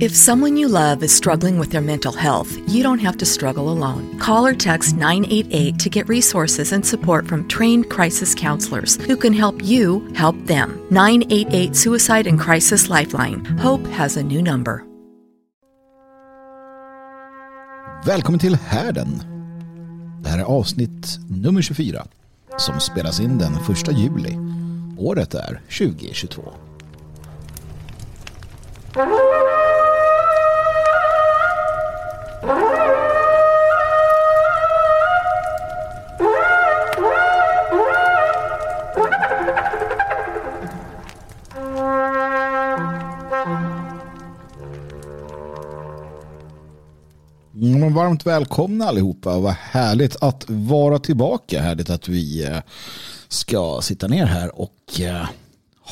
If someone you love is struggling with their mental health, you don't have to struggle alone. Call or text 988 to get resources and support from trained crisis counselors who can help you help them. 988 Suicide and Crisis Lifeline. Hope has a new number. Välkommen till Härden. Det här är avsnitt nummer 24 som spelas in den 1 juli. Året är 2022. Morgon. varmt välkomna allihopa. Vad härligt att vara tillbaka. Härligt att vi eh, ska sitta ner här och eh,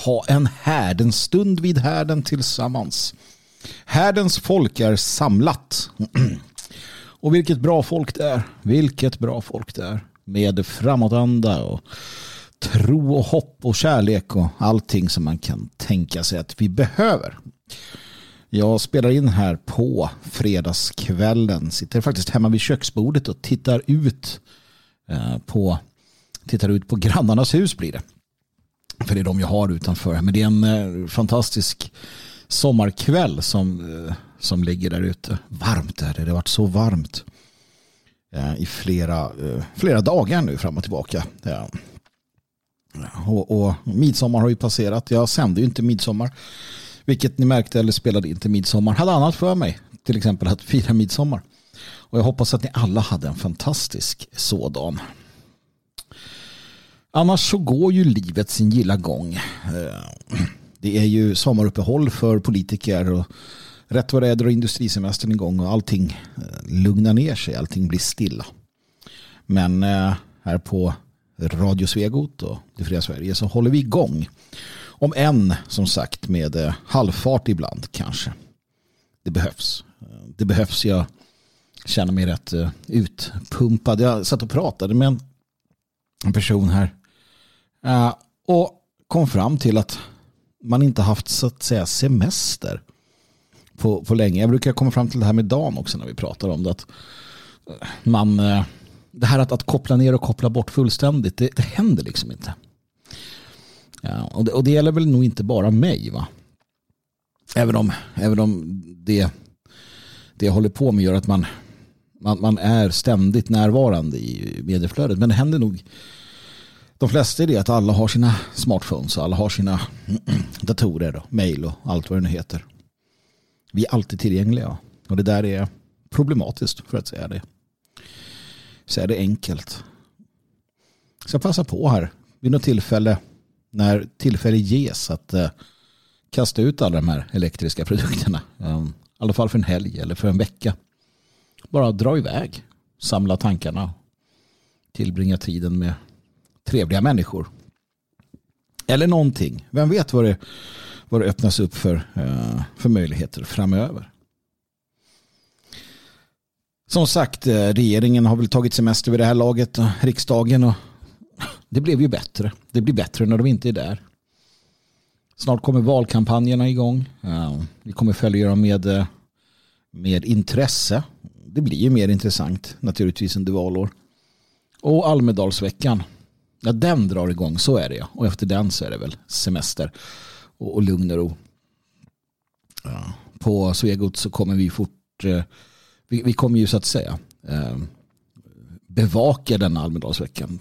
ha en härdens stund vid härden tillsammans. Härdens folk är samlat. Och vilket bra folk det är. Vilket bra folk det är. Med framåtanda och tro och hopp och kärlek och allting som man kan tänka sig att vi behöver. Jag spelar in här på fredagskvällen. Sitter faktiskt hemma vid köksbordet och tittar ut eh, på, tittar ut på grannarnas hus blir det. För det är de jag har utanför. Men det är en eh, fantastisk sommarkväll som, eh, som ligger där ute. Varmt är det. Det har varit så varmt i flera, flera dagar nu fram och tillbaka. Och, och midsommar har ju passerat. Jag sände ju inte midsommar. Vilket ni märkte eller spelade in till midsommar. Hade annat för mig. Till exempel att fira midsommar. Och jag hoppas att ni alla hade en fantastisk sådan. Annars så går ju livet sin gilla gång. Eh, det är ju sommaruppehåll för politiker och rätt vad det är drar industrisemestern igång och allting eh, lugnar ner sig. Allting blir stilla. Men eh, här på Radio Svegot och Det fria Sverige så håller vi igång. Om än, som sagt, med eh, halvfart ibland kanske. Det behövs. Det behövs. Jag känner mig rätt eh, utpumpad. Jag satt och pratade med en, en person här. Eh, och kom fram till att man inte haft så att säga semester på, på länge. Jag brukar komma fram till det här med Dan också när vi pratar om det. Att eh, man, det här att, att koppla ner och koppla bort fullständigt, det, det händer liksom inte. Ja, och, det, och det gäller väl nog inte bara mig va? Även om, även om det, det jag håller på med gör att man, man, man är ständigt närvarande i medieflödet. Men det händer nog de flesta är det att alla har sina smartphones och alla har sina datorer och mail och allt vad det nu heter. Vi är alltid tillgängliga och det där är problematiskt för att säga det. Säga det enkelt. Jag passar passa på här vid något tillfälle när tillfälle ges att eh, kasta ut alla de här elektriska produkterna. Ehm, I alla fall för en helg eller för en vecka. Bara dra iväg, samla tankarna, tillbringa tiden med trevliga människor. Eller någonting. Vem vet vad det, vad det öppnas upp för, eh, för möjligheter framöver. Som sagt, eh, regeringen har väl tagit semester vid det här laget, eh, riksdagen och det blev ju bättre. Det blir bättre när de inte är där. Snart kommer valkampanjerna igång. Vi kommer följa dem med, eh, med intresse. Det blir ju mer intressant naturligtvis under valår. Och Almedalsveckan. Ja, den drar igång, så är det ja. Och efter den så är det väl semester och, och lugn och ro. Ja. På Svegot så kommer vi fort, eh, vi, vi kommer ju så att säga eh, bevaka den Almedalsveckan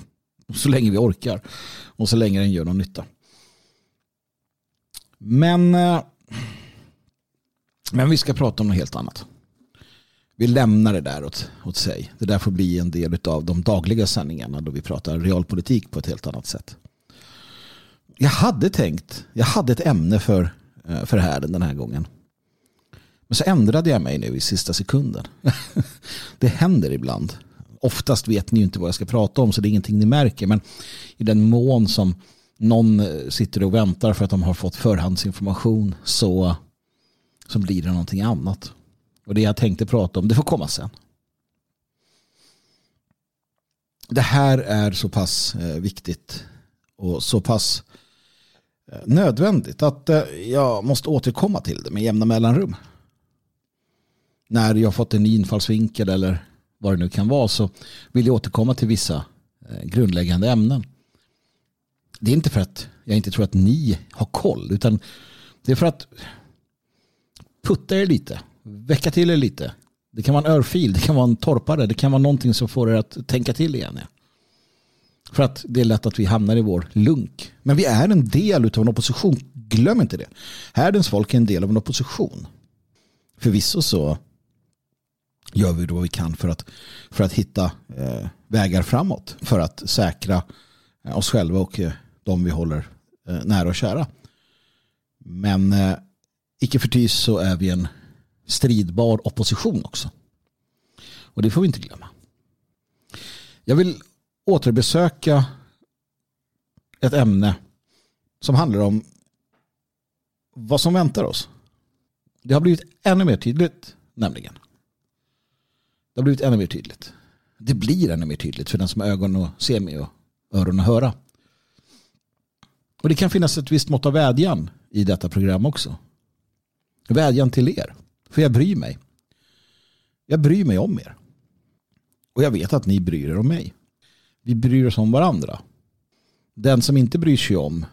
så länge vi orkar. Och så länge den gör någon nytta. Men, eh, men vi ska prata om något helt annat. Vi lämnar det där åt, åt sig. Det där får bli en del av de dagliga sändningarna då vi pratar realpolitik på ett helt annat sätt. Jag hade tänkt, jag hade ett ämne för, eh, för härden den här gången. Men så ändrade jag mig nu i sista sekunden. det händer ibland oftast vet ni ju inte vad jag ska prata om så det är ingenting ni märker. Men i den mån som någon eh, sitter och väntar för att de har fått förhandsinformation så, så blir det någonting annat. Och det jag tänkte prata om, det får komma sen. Det här är så pass eh, viktigt och så pass eh, nödvändigt att jag måste återkomma till det med jämna mellanrum. när jag fått en ny infallsvinkel eller vad det nu kan vara så vill jag återkomma till vissa eh, grundläggande ämnen. Det är inte för att jag inte tror att ni har koll utan det är för att putta er lite, väcka till er lite. Det kan vara en örfil, det kan vara en torpare, det kan vara någonting som får er att tänka till igen. För att det är lätt att vi hamnar i vår lunk. Men vi är en del av en opposition. Glöm inte det. Härdens folk är en del av en opposition. Förvisso så gör vi då vad vi kan för att, för att hitta eh, vägar framåt. För att säkra eh, oss själva och eh, de vi håller eh, nära och kära. Men eh, icke förty så är vi en stridbar opposition också. Och det får vi inte glömma. Jag vill återbesöka ett ämne som handlar om vad som väntar oss. Det har blivit ännu mer tydligt nämligen. Det har blivit ännu mer tydligt. Det blir ännu mer tydligt för den som har ögon och se med och öron att höra. Och det kan finnas ett visst mått av vädjan i detta program också. Vädjan till er. För jag bryr mig. Jag bryr mig om er. Och jag vet att ni bryr er om mig. Vi bryr oss om varandra. Den som inte bryr sig om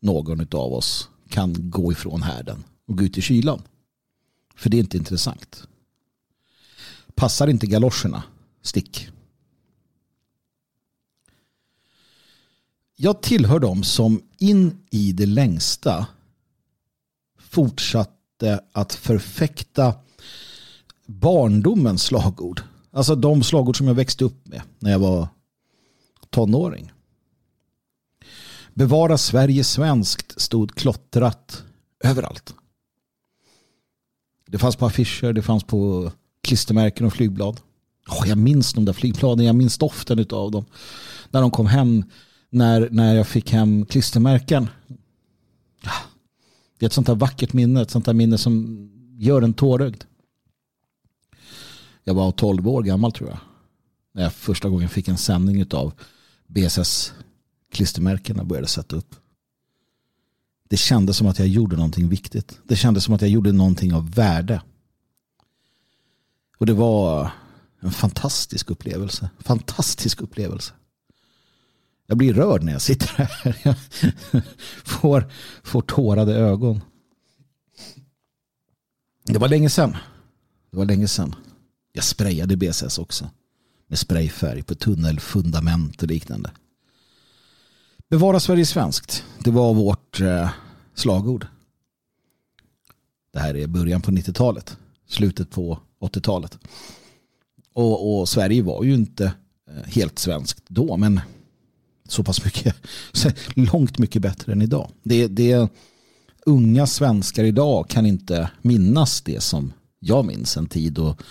någon av oss kan gå ifrån härden och gå ut i kylan. För det är inte intressant. Passar inte galoscherna, stick. Jag tillhör dem som in i det längsta fortsatte att förfäkta barndomens slagord. Alltså de slagord som jag växte upp med när jag var tonåring. Bevara Sverige svenskt stod klottrat överallt. Det fanns på affischer, det fanns på klistermärken och flygblad. Oh, jag minns de där flygbladen, jag minns doften av dem. När de kom hem, när, när jag fick hem klistermärken. Det är ett sånt här vackert minne, ett sånt här minne som gör en tårögd. Jag var 12 år gammal tror jag. När jag första gången fick en sändning av BSS klistermärkena började sätta upp. Det kändes som att jag gjorde någonting viktigt. Det kändes som att jag gjorde någonting av värde. Och det var en fantastisk upplevelse. Fantastisk upplevelse. Jag blir rörd när jag sitter här. Jag får, får tårade ögon. Det var länge sedan. Det var länge sedan. Jag sprayade BSS också. Med sprayfärg på tunnelfundament och liknande. Bevara Sverige svenskt. Det var vårt eh, slagord. Det här är början på 90-talet. Slutet på 80-talet. Och, och, Sverige var ju inte eh, helt svenskt då. Men så pass mycket. Långt mycket bättre än idag. Det, det, unga svenskar idag kan inte minnas det som jag minns en tid och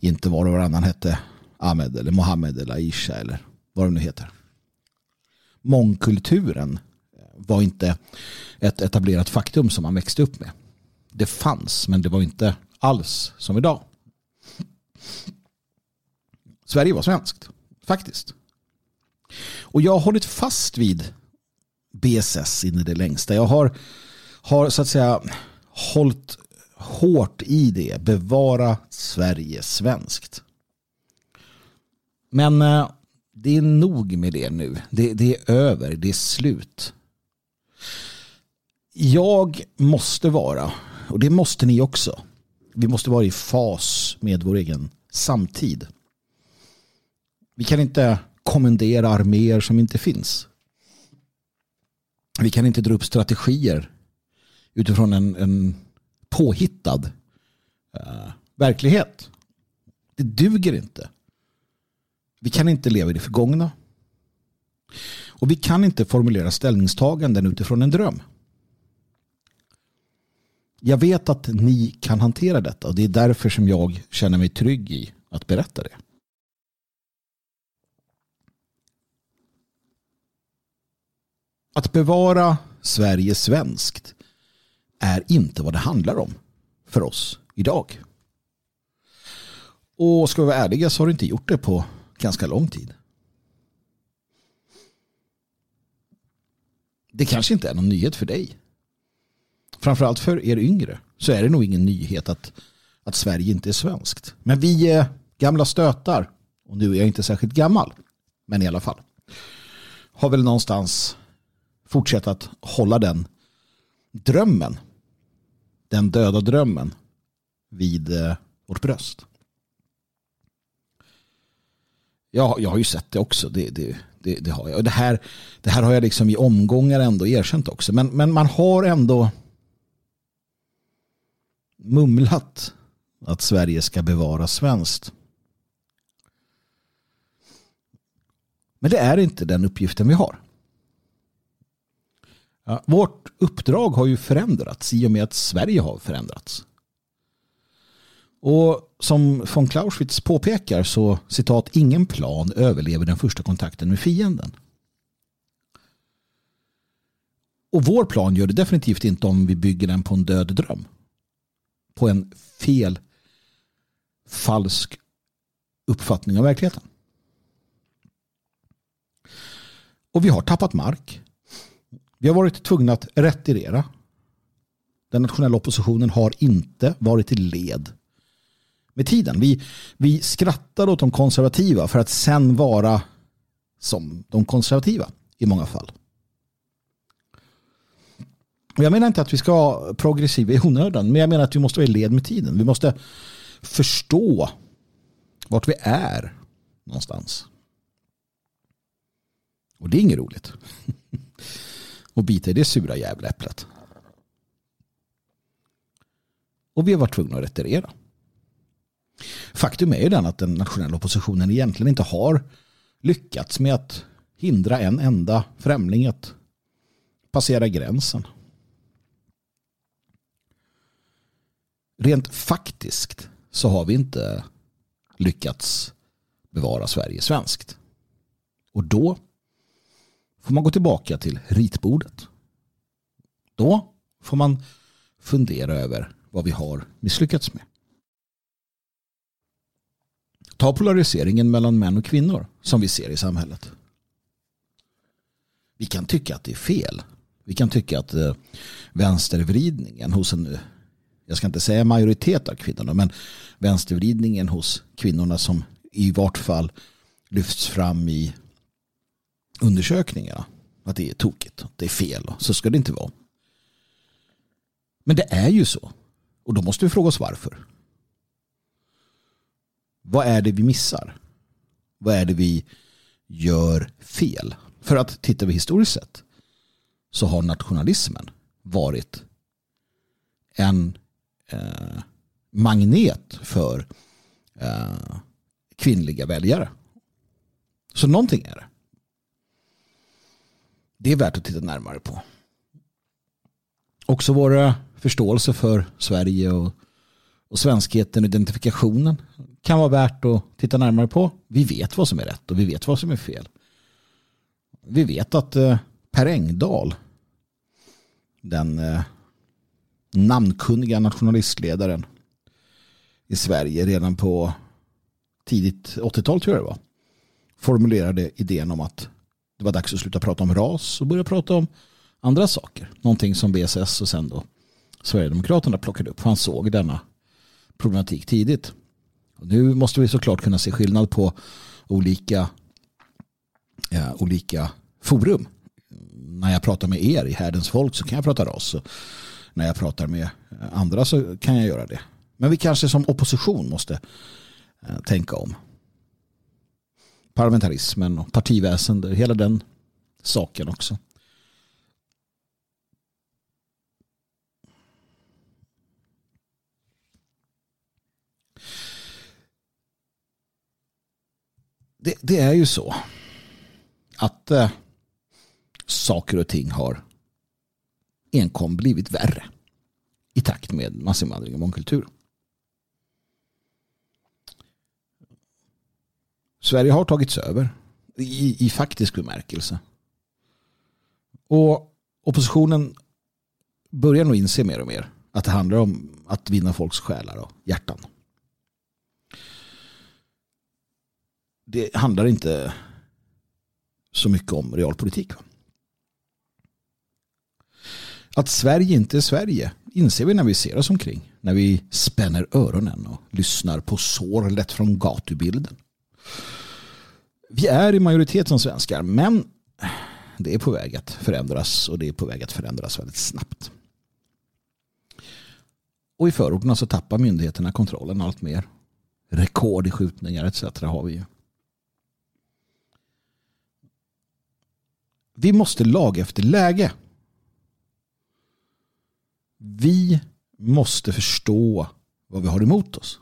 inte var och varannan hette Ahmed eller Mohammed eller Aisha eller vad de nu heter. Mångkulturen eh, var inte ett etablerat faktum som man växte upp med. Det fanns men det var inte alls som idag. Sverige var svenskt, faktiskt. Och jag har hållit fast vid BSS in i det längsta. Jag har, har så att säga hållit hårt i det. Bevara Sverige svenskt. Men eh, det är nog med det nu. Det, det är över. Det är slut. Jag måste vara, och det måste ni också, vi måste vara i fas med vår egen samtid. Vi kan inte kommendera arméer som inte finns. Vi kan inte dra upp strategier utifrån en, en påhittad uh, verklighet. Det duger inte. Vi kan inte leva i det förgångna. Och vi kan inte formulera ställningstaganden utifrån en dröm. Jag vet att ni kan hantera detta och det är därför som jag känner mig trygg i att berätta det. Att bevara Sverige svenskt är inte vad det handlar om för oss idag. Och ska vi vara ärliga så har du inte gjort det på ganska lång tid. Det kanske inte är någon nyhet för dig. Framförallt för er yngre så är det nog ingen nyhet att, att Sverige inte är svenskt. Men vi är gamla stötar, och nu är jag inte särskilt gammal, men i alla fall, har väl någonstans fortsatt att hålla den drömmen, den döda drömmen vid eh, vårt bröst. Jag, jag har ju sett det också. Det, det, det, det har jag. Och det, här, det här har jag liksom i omgångar ändå erkänt också. Men, men man har ändå mumlat att Sverige ska bevara svenskt. Men det är inte den uppgiften vi har. Ja, vårt uppdrag har ju förändrats i och med att Sverige har förändrats. Och som von Clausewitz påpekar så citat ingen plan överlever den första kontakten med fienden. Och vår plan gör det definitivt inte om vi bygger den på en död dröm. På en fel, falsk uppfattning av verkligheten. Och vi har tappat mark. Vi har varit tvungna att retirera. Den nationella oppositionen har inte varit i led med tiden. Vi, vi skrattar åt de konservativa för att sen vara som de konservativa i många fall. Jag menar inte att vi ska vara progressiva i onödan, men jag menar att vi måste vara i led med tiden. Vi måste förstå vart vi är någonstans. Och det är inget roligt. Och bita i det sura jävla äpplet. Och vi har varit tvungna att retirera. Faktum är ju den att den nationella oppositionen egentligen inte har lyckats med att hindra en enda främling att passera gränsen. Rent faktiskt så har vi inte lyckats bevara Sverige svenskt. Och då får man gå tillbaka till ritbordet. Då får man fundera över vad vi har misslyckats med. Ta polariseringen mellan män och kvinnor som vi ser i samhället. Vi kan tycka att det är fel. Vi kan tycka att eh, vänstervridningen hos en, jag ska inte säga majoritet av kvinnorna, men vänstervridningen hos kvinnorna som i vart fall lyfts fram i undersökningarna. Att det är tokigt, att det är fel och så ska det inte vara. Men det är ju så. Och då måste vi fråga oss varför. Vad är det vi missar? Vad är det vi gör fel? För att tittar vi historiskt sett så har nationalismen varit en eh, magnet för eh, kvinnliga väljare. Så någonting är det. Det är värt att titta närmare på. Också våra förståelse för Sverige och, och svenskheten och identifikationen kan vara värt att titta närmare på. Vi vet vad som är rätt och vi vet vad som är fel. Vi vet att eh, Per Engdahl, den eh, namnkunniga nationalistledaren i Sverige redan på tidigt 80-tal tror jag det var, formulerade idén om att det var dags att sluta prata om ras och börja prata om andra saker. Någonting som BSS och sen då Sverigedemokraterna plockade upp. Han såg denna problematik tidigt. Och nu måste vi såklart kunna se skillnad på olika, ja, olika forum. När jag pratar med er i Härdens folk så kan jag prata ras. När jag pratar med andra så kan jag göra det. Men vi kanske som opposition måste eh, tänka om. Parlamentarismen och partiväsende, hela den saken också. det, det är ju så att eh, saker och ting har enkom blivit värre i takt med massinvandring och mångkultur. Sverige har tagits över i, i faktisk bemärkelse. Och oppositionen börjar nog inse mer och mer att det handlar om att vinna folks själar och hjärtan. det handlar inte så mycket om realpolitik. Att Sverige inte är Sverige inser vi när vi ser oss omkring. När vi spänner öronen och lyssnar på sorlet från gatubilden. Vi är i majoritet som svenskar men det är på väg att förändras och det är på väg att förändras väldigt snabbt. Och i förorterna så tappar myndigheterna kontrollen allt mer. Rekord i skjutningar etc. har vi ju. Vi måste laga efter läge. Vi måste förstå vad vi har emot oss.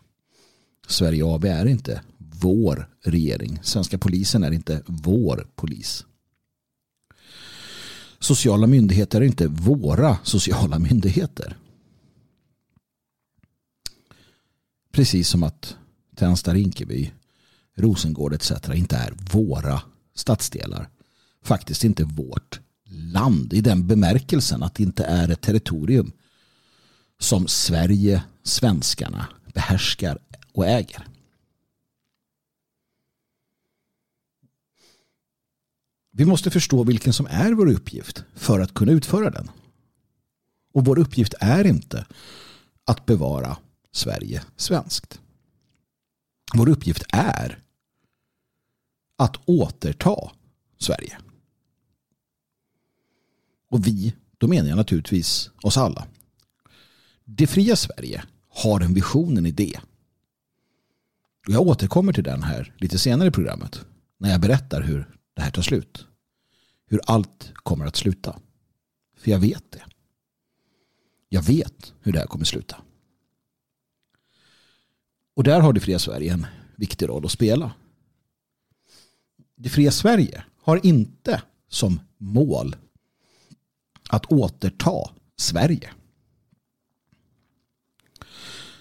Sverige AB är inte vår regering. Svenska polisen är inte vår polis. Sociala myndigheter är inte våra sociala myndigheter. Precis som att Tensta, Rinkeby, Rosengård etc. inte är våra stadsdelar. Faktiskt inte vårt land i den bemärkelsen att det inte är ett territorium som Sverige, svenskarna behärskar och äger. Vi måste förstå vilken som är vår uppgift för att kunna utföra den. Och vår uppgift är inte att bevara Sverige svenskt. Vår uppgift är att återta Sverige. Och vi, då menar jag naturligtvis oss alla. Det fria Sverige har en vision, en idé. Och jag återkommer till den här lite senare i programmet. När jag berättar hur det här tar slut. Hur allt kommer att sluta. För jag vet det. Jag vet hur det här kommer sluta. Och där har det fria Sverige en viktig roll att spela. Det fria Sverige har inte som mål att återta Sverige.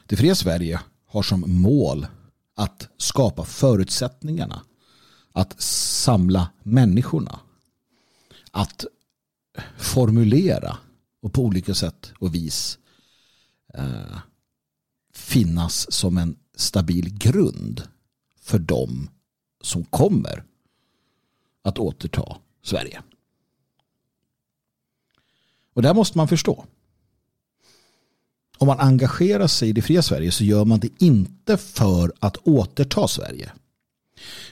Det fria Sverige har som mål att skapa förutsättningarna att samla människorna att formulera och på olika sätt och vis eh, finnas som en stabil grund för dem som kommer att återta Sverige. Och det här måste man förstå. Om man engagerar sig i det fria Sverige så gör man det inte för att återta Sverige.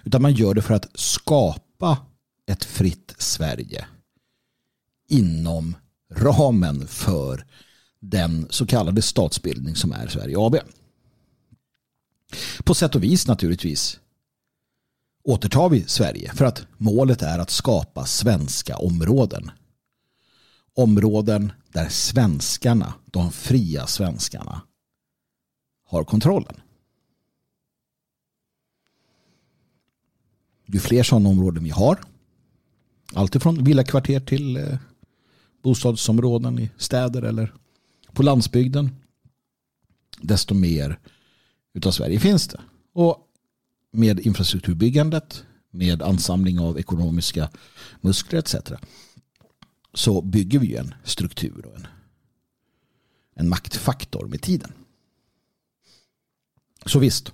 Utan man gör det för att skapa ett fritt Sverige inom ramen för den så kallade statsbildning som är Sverige AB. På sätt och vis naturligtvis återtar vi Sverige för att målet är att skapa svenska områden. Områden där svenskarna, de fria svenskarna, har kontrollen. Ju fler sådana områden vi har, alltifrån villakvarter till eh, bostadsområden i städer eller på landsbygden, desto mer utav Sverige finns det. Och med infrastrukturbyggandet, med ansamling av ekonomiska muskler etc så bygger vi en struktur och en, en maktfaktor med tiden. Så visst.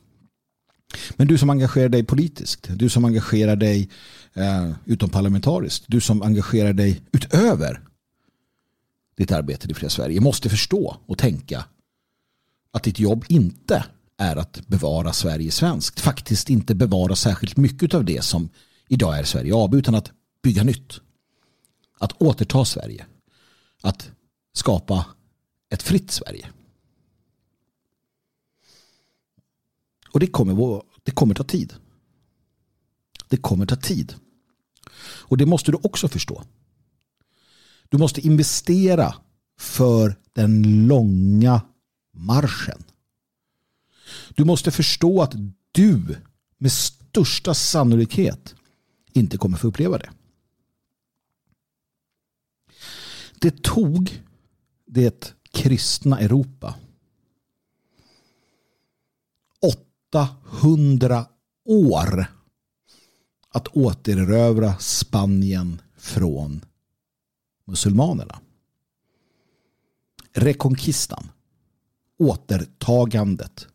Men du som engagerar dig politiskt, du som engagerar dig eh, utomparlamentariskt, du som engagerar dig utöver ditt arbete i Fria Sverige måste förstå och tänka att ditt jobb inte är att bevara Sverige svenskt. Faktiskt inte bevara särskilt mycket av det som idag är Sverige AB utan att bygga nytt. Att återta Sverige. Att skapa ett fritt Sverige. Och det kommer, det kommer ta tid. Det kommer ta tid. Och det måste du också förstå. Du måste investera för den långa marschen. Du måste förstå att du med största sannolikhet inte kommer få uppleva det. Det tog det kristna Europa 800 år att återerövra Spanien från musulmanerna. Rekonkistan. Återtagandet.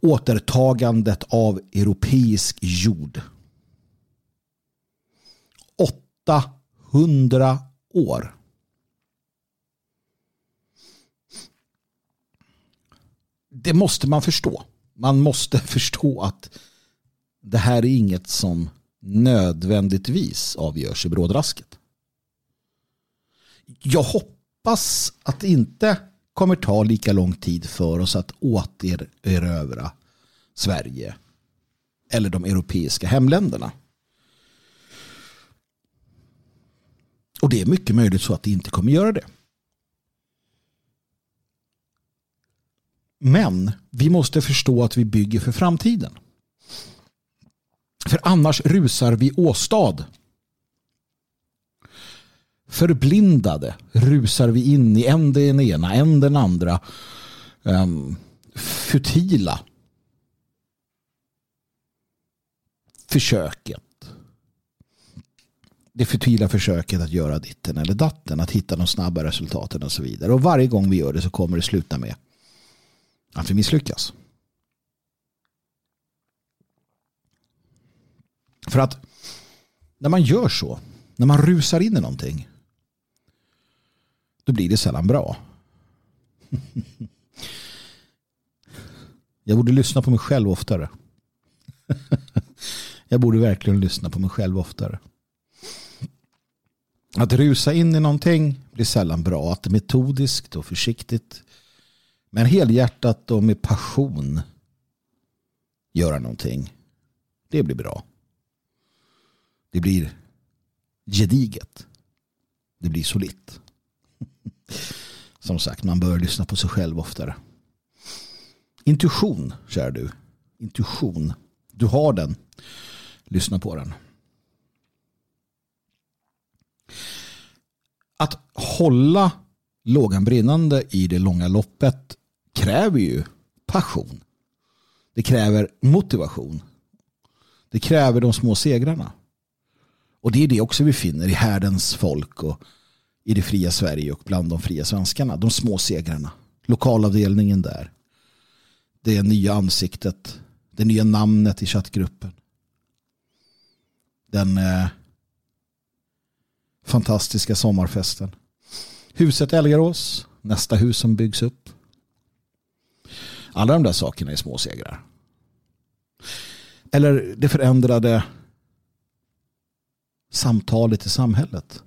Återtagandet av europeisk jord. 800 år. Det måste man förstå. Man måste förstå att det här är inget som nödvändigtvis avgörs i brådrasket. Jag hoppas att det inte kommer ta lika lång tid för oss att återerövra Sverige eller de europeiska hemländerna. Och det är mycket möjligt så att det inte kommer göra det. Men vi måste förstå att vi bygger för framtiden. För annars rusar vi åstad. Förblindade rusar vi in i en den ena, en den andra um, futila försöket. Det futila försöket att göra ditten eller datten, att hitta de snabba resultaten och så vidare. Och varje gång vi gör det så kommer det sluta med att vi misslyckas. För att när man gör så, när man rusar in i någonting, då blir det sällan bra. Jag borde lyssna på mig själv oftare. Jag borde verkligen lyssna på mig själv oftare. Att rusa in i någonting blir sällan bra. Att det metodiskt och försiktigt men helhjärtat och med passion göra någonting. Det blir bra. Det blir gediget. Det blir solitt. Som sagt, man bör lyssna på sig själv oftare. Intuition, kära du. Intuition. Du har den. Lyssna på den. Att hålla lågan brinnande i det långa loppet kräver ju passion. Det kräver motivation. Det kräver de små segrarna. Och det är det också vi finner i härdens folk och i det fria Sverige och bland de fria svenskarna. De små segrarna. Lokalavdelningen där. Det nya ansiktet. Det nya namnet i chattgruppen. Den eh, fantastiska sommarfesten. Huset Elgarås. Nästa hus som byggs upp. Alla de där sakerna är småsegrar. Eller det förändrade samtalet i samhället.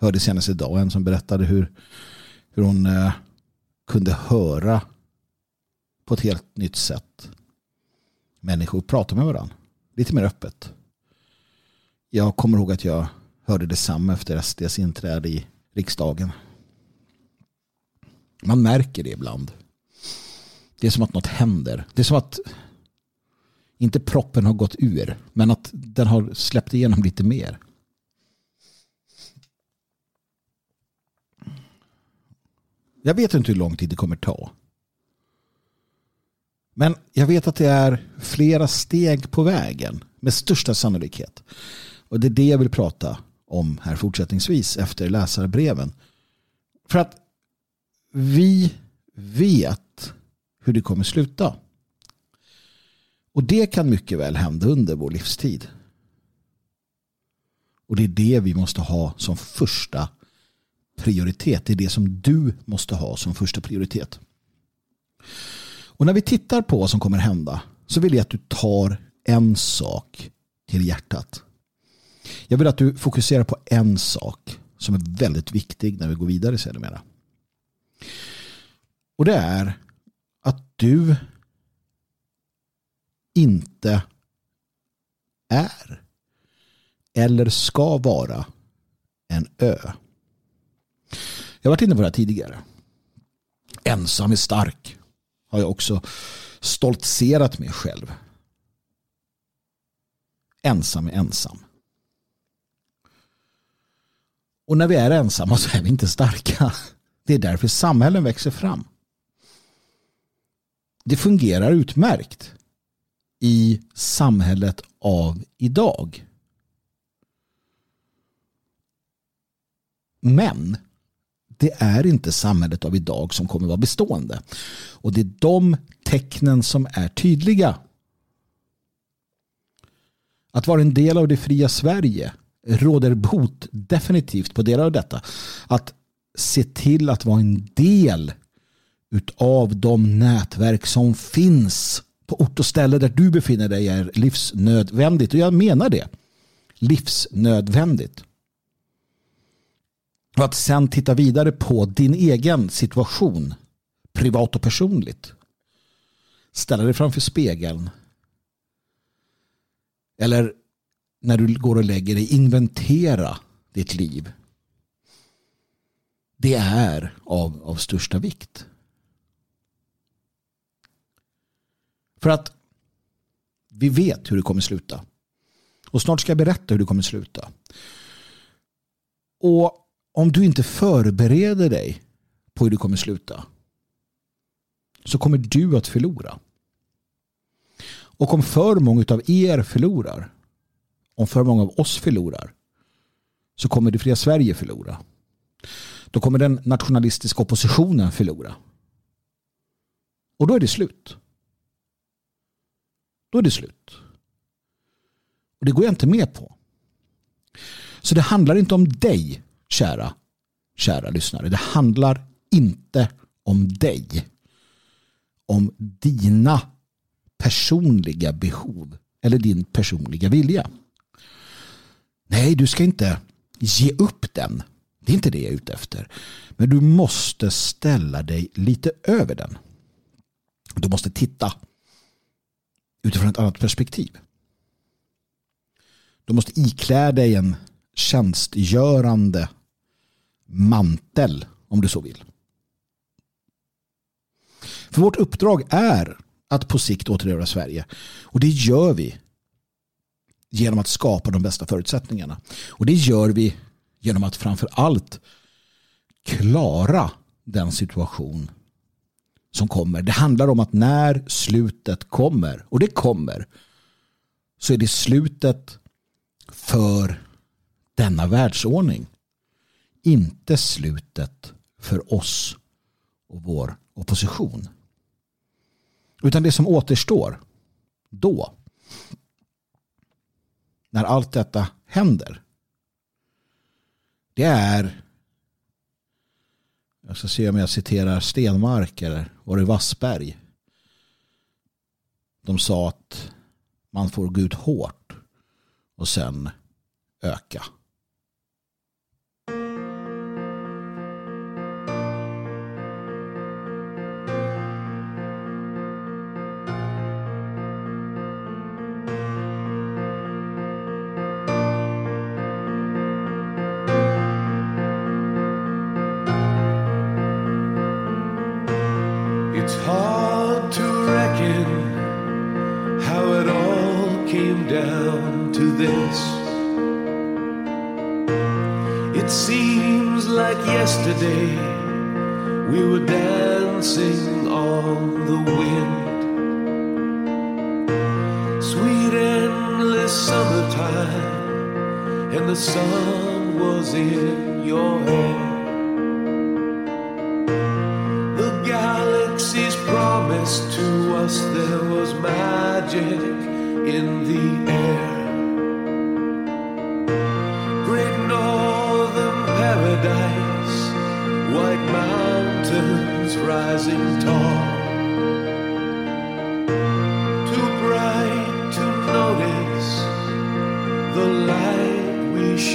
Hörde senast idag en som berättade hur, hur hon eh, kunde höra på ett helt nytt sätt människor prata med varandra. Lite mer öppet. Jag kommer ihåg att jag hörde detsamma efter SDs inträde i riksdagen. Man märker det ibland. Det är som att något händer. Det är som att inte proppen har gått ur men att den har släppt igenom lite mer. Jag vet inte hur lång tid det kommer ta. Men jag vet att det är flera steg på vägen med största sannolikhet. Och det är det jag vill prata om här fortsättningsvis efter läsarbreven. För att vi vet hur det kommer sluta. Och det kan mycket väl hända under vår livstid. Och det är det vi måste ha som första prioritet. Det är det som du måste ha som första prioritet. Och när vi tittar på vad som kommer hända så vill jag att du tar en sak till hjärtat. Jag vill att du fokuserar på en sak som är väldigt viktig när vi går vidare sedermera. Och det är att du inte är eller ska vara en ö. Jag har varit inne på det här tidigare. Ensam är stark har jag också stoltserat med själv. Ensam är ensam. Och när vi är ensamma så är vi inte starka. Det är därför samhällen växer fram. Det fungerar utmärkt i samhället av idag. Men det är inte samhället av idag som kommer vara bestående. Och det är de tecknen som är tydliga. Att vara en del av det fria Sverige råder bot definitivt på delar av detta. Att se till att vara en del utav de nätverk som finns på ort och ställe där du befinner dig är livsnödvändigt. Och jag menar det. Livsnödvändigt. Och att sen titta vidare på din egen situation, privat och personligt. Ställa dig framför spegeln. Eller när du går och lägger dig, inventera ditt liv. Det är av, av största vikt. För att vi vet hur det kommer sluta. Och snart ska jag berätta hur det kommer sluta. Och om du inte förbereder dig på hur det kommer sluta så kommer du att förlora. Och om för många av er förlorar, om för många av oss förlorar, så kommer det fria Sverige förlora. Då kommer den nationalistiska oppositionen förlora. Och då är det slut. Då är det slut. Och det går jag inte med på. Så det handlar inte om dig, kära, kära lyssnare. Det handlar inte om dig. Om dina personliga behov eller din personliga vilja. Nej, du ska inte ge upp den. Det är inte det jag är ute efter. Men du måste ställa dig lite över den. Du måste titta utifrån ett annat perspektiv. Du måste iklä dig en tjänstgörande mantel om du så vill. För vårt uppdrag är att på sikt återerövra Sverige. Och det gör vi genom att skapa de bästa förutsättningarna. Och det gör vi genom att framför allt klara den situation som kommer. Det handlar om att när slutet kommer, och det kommer, så är det slutet för denna världsordning. Inte slutet för oss och vår opposition. Utan det som återstår då, när allt detta händer, det är jag ska se om jag citerar Stenmark eller var det Wassberg. De sa att man får gå ut hårt och sen öka. summertime, and the sun was in your hair. The galaxies promised to us there was magic in the air. Great northern paradise, white mountains rising tall.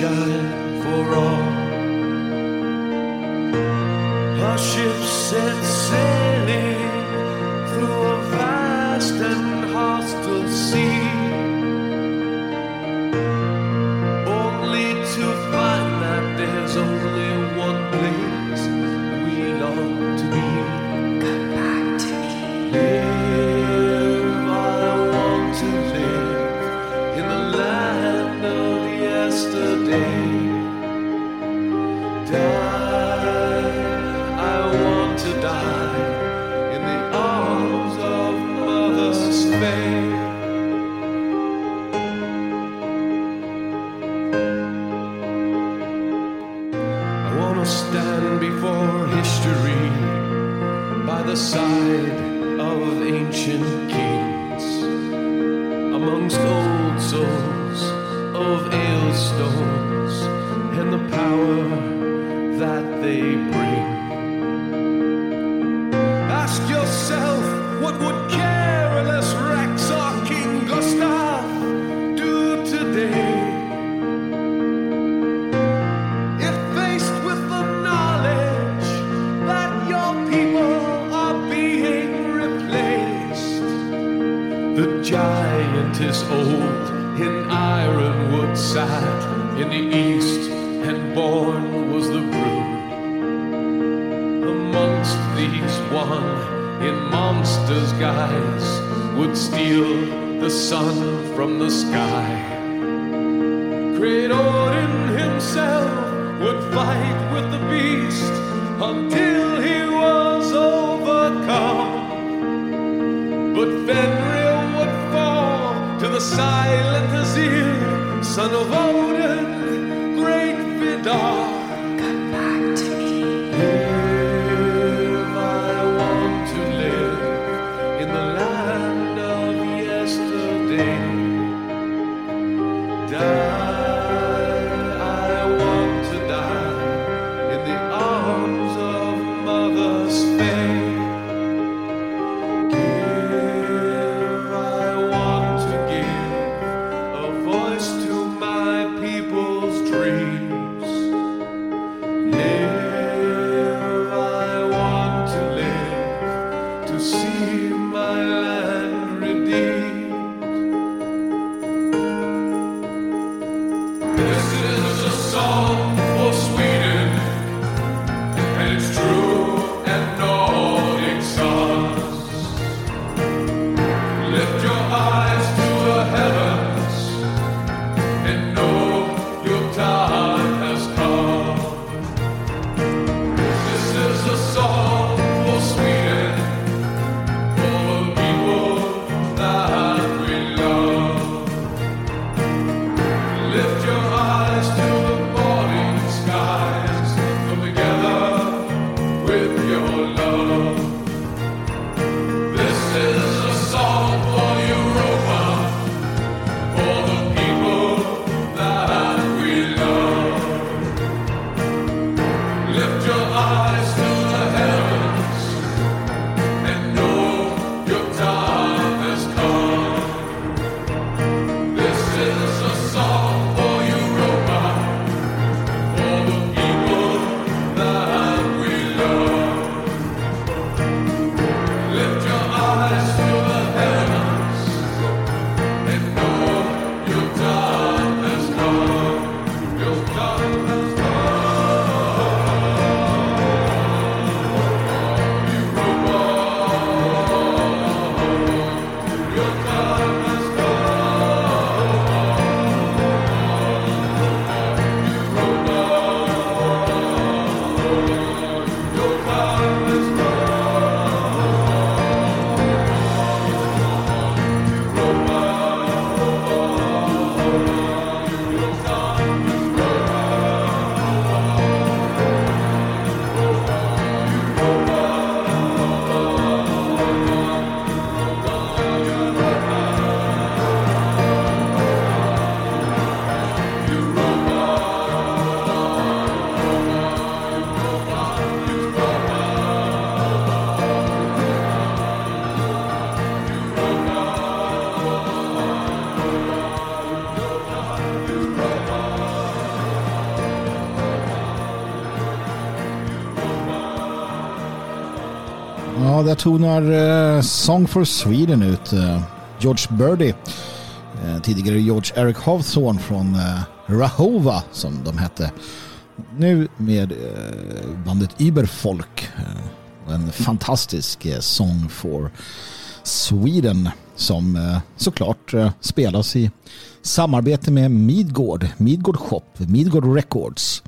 child for all. Our ship set sailing through a vast and hostile sea. där tonar eh, Song for Sweden ut. Eh, George Birdie, eh, tidigare George Eric Hawthorne från Rahova som de hette. Nu med bandet Überfolk. En fantastisk Song for Sweden som såklart spelas i samarbete med Midgård, Midgård Shop, Midgård Records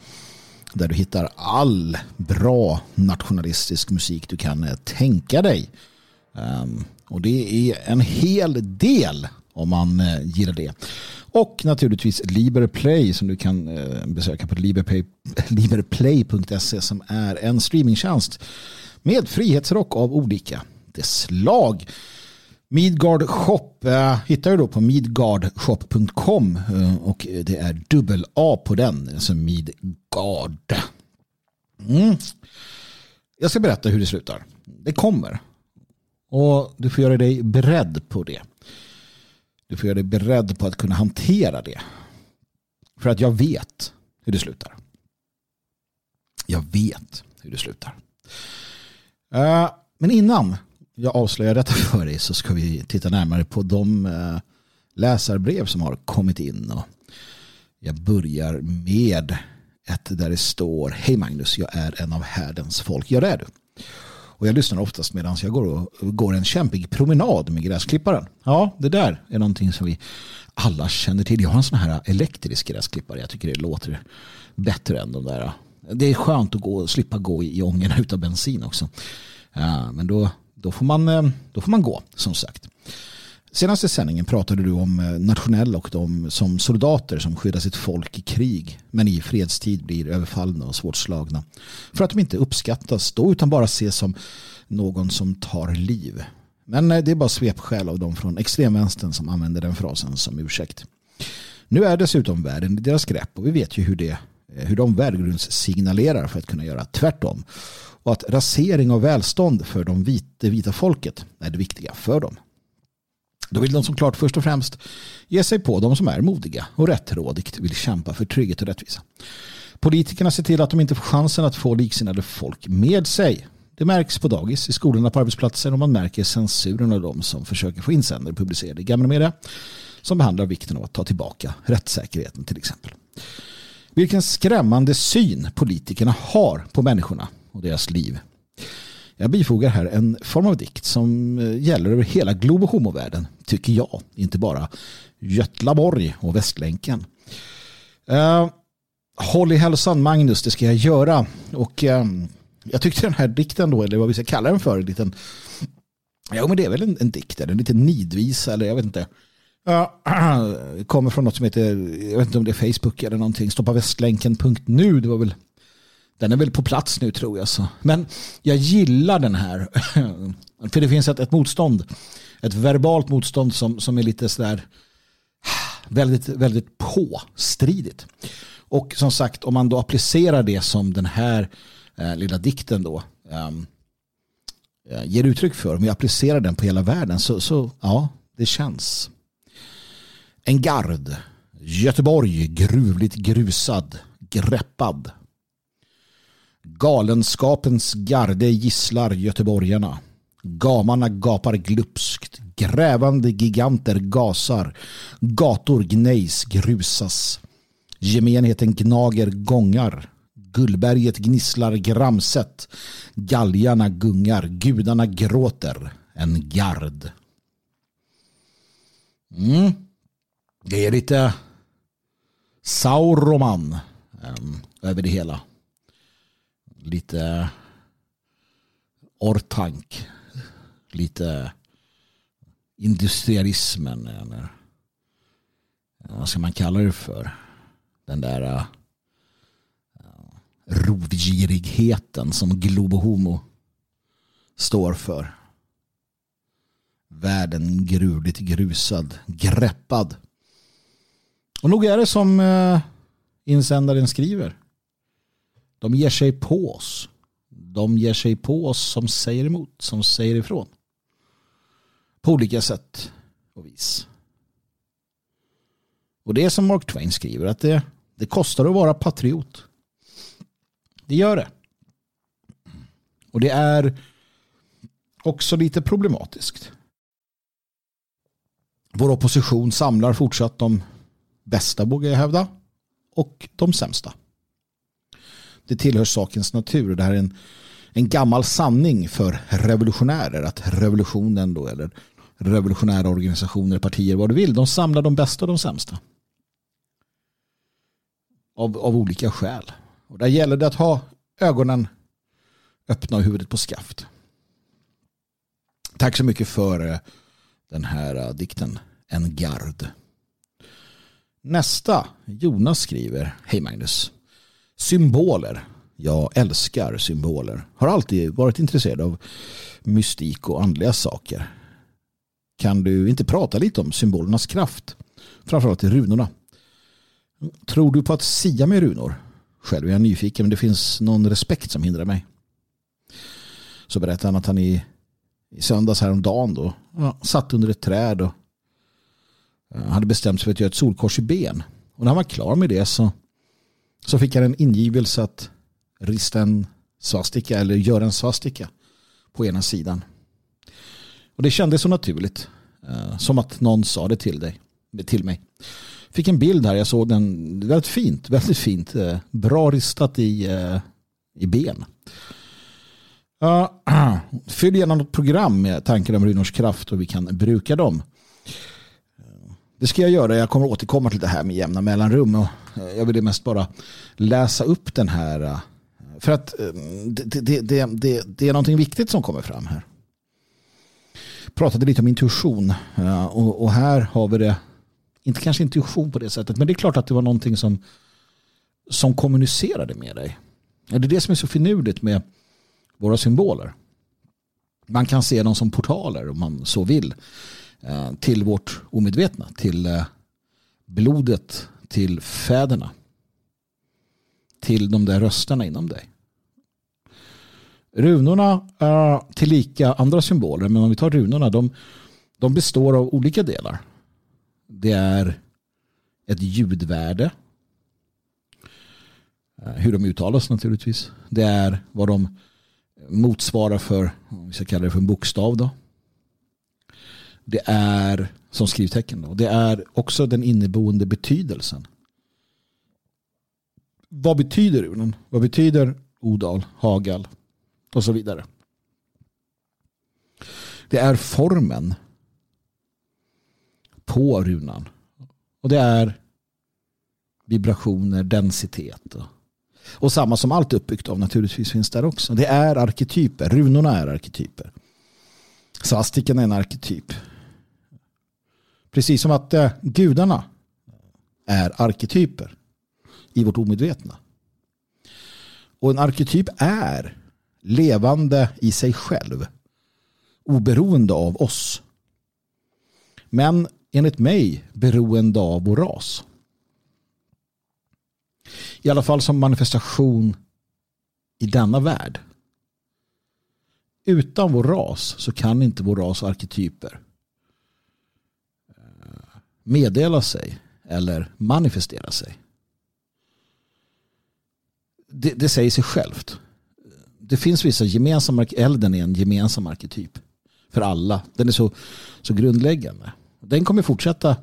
där du hittar all bra nationalistisk musik du kan eh, tänka dig. Ehm, och det är en hel del om man eh, gillar det. Och naturligtvis Liberplay som du kan eh, besöka på liberplay.se som är en streamingtjänst med frihetsrock av olika slag. Midgard Shop eh, hittar du då på midgardshop.com eh, och det är dubbel A på den, alltså Midgard. Mm. Jag ska berätta hur det slutar. Det kommer. Och du får göra dig beredd på det. Du får göra dig beredd på att kunna hantera det. För att jag vet hur det slutar. Jag vet hur det slutar. Eh, men innan jag avslöjar detta för dig så ska vi titta närmare på de eh, läsarbrev som har kommit in. Och jag börjar med ett där det står Hej Magnus, jag är en av härdens folk. Ja, det är du. Och jag lyssnar oftast medan jag går, och, går en kämpig promenad med gräsklipparen. Ja, det där är någonting som vi alla känner till. Jag har en sån här elektrisk gräsklippare. Jag tycker det låter bättre än de där. Det är skönt att gå, slippa gå i ångorna utav bensin också. Ja, men då, då, får man, eh, då får man gå, som sagt. Senaste sändningen pratade du om eh, nationella och de som soldater som skyddar sitt folk i krig men i fredstid blir överfallna och svårt slagna. För att de inte uppskattas då utan bara ses som någon som tar liv. Men eh, det är bara svepskäl av dem från extremvänstern som använder den frasen som ursäkt. Nu är dessutom världen i deras grepp och vi vet ju hur, det, hur de värdegrundssignalerar för att kunna göra tvärtom. Och att rasering av välstånd för de vita, det vita folket är det viktiga för dem. Då vill de som klart först och främst ge sig på de som är modiga och rättrådigt vill kämpa för trygghet och rättvisa. Politikerna ser till att de inte får chansen att få liksinnade folk med sig. Det märks på dagis, i skolorna, på arbetsplatser och man märker censuren av de som försöker få insändare publicerade i gamla media som behandlar vikten av att ta tillbaka rättssäkerheten till exempel. Vilken skrämmande syn politikerna har på människorna och deras liv. Jag bifogar här en form av dikt som eh, gäller över hela globo homo-världen, tycker jag. Inte bara Götlaborg och Västlänken. Uh, håll i hälsan Magnus, det ska jag göra. Och uh, jag tyckte den här dikten då, eller vad vi ska kalla den för, en liten, ja men det är väl en, en dikt, en liten nidvisa eller jag vet inte. Uh, kommer från något som heter, jag vet inte om det är Facebook eller någonting, stoppavästlänken.nu, det var väl den är väl på plats nu tror jag. Så. Men jag gillar den här. För det finns ett, ett motstånd. Ett verbalt motstånd som, som är lite sådär väldigt, väldigt påstridigt. Och som sagt, om man då applicerar det som den här eh, lilla dikten då ehm, eh, ger uttryck för, om vi applicerar den på hela världen så, så ja, det känns. En gard, Göteborg, gruvligt grusad, greppad, Galenskapens garde gisslar göteborgarna. Gamarna gapar glupskt. Grävande giganter gasar. Gator gnejs, grusas. Gemenheten gnager gångar. Gullberget gnisslar gramset. Galgarna gungar. Gudarna gråter. En gard. Mm. Det är lite Sauroman eh, över det hela lite ortank, lite industrialismen eller vad ska man kalla det för? Den där uh, rovgirigheten som Globo Homo står för. Världen gruvligt grusad, greppad. Och nog är det som uh, insändaren skriver. De ger sig på oss. De ger sig på oss som säger emot, som säger ifrån. På olika sätt och vis. Och det är som Mark Twain skriver att det, det kostar att vara patriot. Det gör det. Och det är också lite problematiskt. Vår opposition samlar fortsatt de bästa, vågar jag hävda, och de sämsta det tillhör sakens natur. Det här är en, en gammal sanning för revolutionärer att revolutionen då eller revolutionära organisationer, partier, vad du vill, de samlar de bästa och de sämsta. Av, av olika skäl. Och där gäller det att ha ögonen öppna och huvudet på skaft. Tack så mycket för eh, den här eh, dikten. En gard. Nästa, Jonas skriver. Hej Magnus. Symboler. Jag älskar symboler. Har alltid varit intresserad av mystik och andliga saker. Kan du inte prata lite om symbolernas kraft? Framförallt i runorna. Tror du på att sia med runor? Själv är jag nyfiken men det finns någon respekt som hindrar mig. Så berättade han att han i, i söndags häromdagen då ja, satt under ett träd och eh, hade bestämt sig för att göra ett solkors i ben. Och när han var klar med det så, så fick jag en ingivelse att rista en svastika eller göra en svastika på ena sidan. Och det kändes så naturligt. Eh, som att någon sa det till, dig, till mig. Fick en bild här, jag såg den väldigt fint. Väldigt fint. Eh, bra ristat i, eh, i ben. Fyll gärna något program med tankar om runors kraft och vi kan bruka dem. Det ska jag göra. Jag kommer återkomma till det här med jämna mellanrum. Och jag vill mest bara läsa upp den här. För att det, det, det, det, det är någonting viktigt som kommer fram här. Pratade lite om intuition. Och, och här har vi det. Inte kanske intuition på det sättet. Men det är klart att det var någonting som, som kommunicerade med dig. Det är det som är så finurligt med våra symboler. Man kan se dem som portaler om man så vill. Eh, till vårt omedvetna, till eh, blodet, till fäderna. Till de där rösterna inom dig. Runorna är tillika andra symboler, men om vi tar runorna, de, de består av olika delar. Det är ett ljudvärde. Eh, hur de uttalas naturligtvis. Det är vad de motsvarar för, om vi ska kalla det för en bokstav då. Det är som skrivtecken då. Det är också den inneboende betydelsen. Vad betyder urnen? Vad betyder Odal, Hagal och så vidare? Det är formen på runan. Och det är vibrationer, densitet. Och samma som allt uppbyggt av naturligtvis finns där också. Det är arketyper. Runorna är arketyper. Svastiken är en arketyp. Precis som att eh, gudarna är arketyper i vårt omedvetna. Och en arketyp är levande i sig själv. Oberoende av oss. Men enligt mig beroende av vår ras. I alla fall som manifestation i denna värld. Utan vår ras så kan inte vår ras arketyper meddela sig eller manifestera sig. Det, det säger sig självt. Det finns vissa gemensamma, elden är en gemensam arketyp för alla. Den är så, så grundläggande. Den kommer fortsätta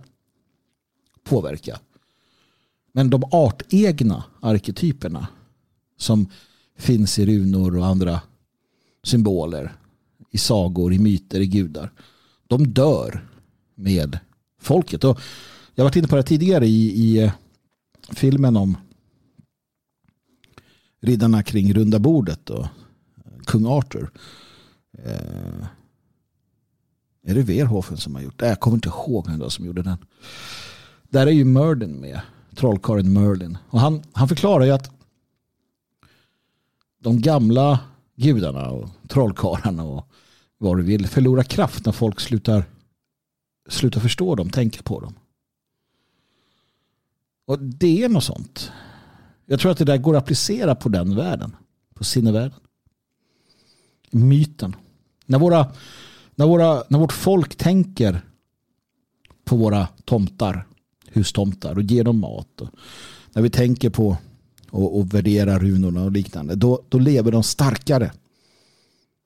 påverka. Men de artegna arketyperna som finns i runor och andra symboler, i sagor, i myter, i gudar, de dör med folket. Och jag har varit inne på det tidigare i, i eh, filmen om riddarna kring runda bordet och eh, kung Arthur. Eh, är det Verhoeven som har gjort det? Jag kommer inte ihåg vem som gjorde den. Där är ju Merlin med. Trollkarlen Merlin. Och han, han förklarar ju att de gamla gudarna och trollkarlarna och vad du vill förlorar kraft när folk slutar sluta förstå dem, tänka på dem. Och det är något sånt. Jag tror att det där går att applicera på den världen. På sinnevärlden. Myten. När, våra, när, våra, när vårt folk tänker på våra tomtar, hustomtar och ger dem mat. Och när vi tänker på och, och värderar runorna och liknande. Då, då lever de starkare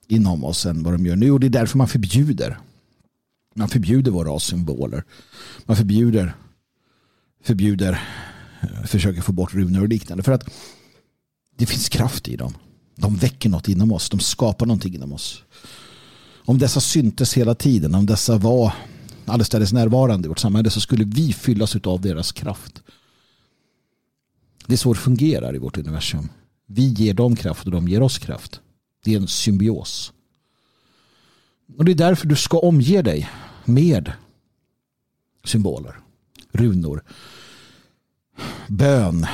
inom oss än vad de gör nu. Och det är därför man förbjuder man förbjuder våra rassymboler. Man förbjuder, förbjuder, eh, försöker få bort runor och liknande. För att det finns kraft i dem. De väcker något inom oss. De skapar någonting inom oss. Om dessa syntes hela tiden, om dessa var allestädes närvarande i vårt samhälle så skulle vi fyllas av deras kraft. Det är så det fungerar i vårt universum. Vi ger dem kraft och de ger oss kraft. Det är en symbios. Och det är därför du ska omge dig med symboler, runor, bön,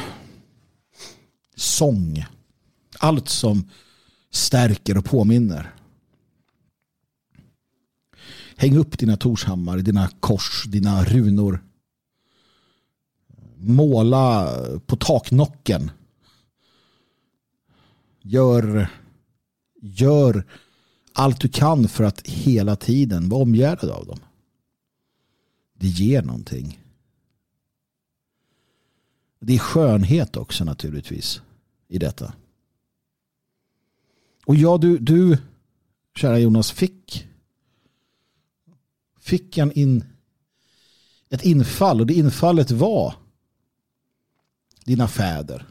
sång. Allt som stärker och påminner. Häng upp dina torshammar, dina kors, dina runor. Måla på taknocken Gör, gör allt du kan för att hela tiden vara omgärdad av dem. Det ger någonting. Det är skönhet också naturligtvis i detta. Och ja, du, du kära Jonas, fick fick en in, ett infall och det infallet var dina fäder.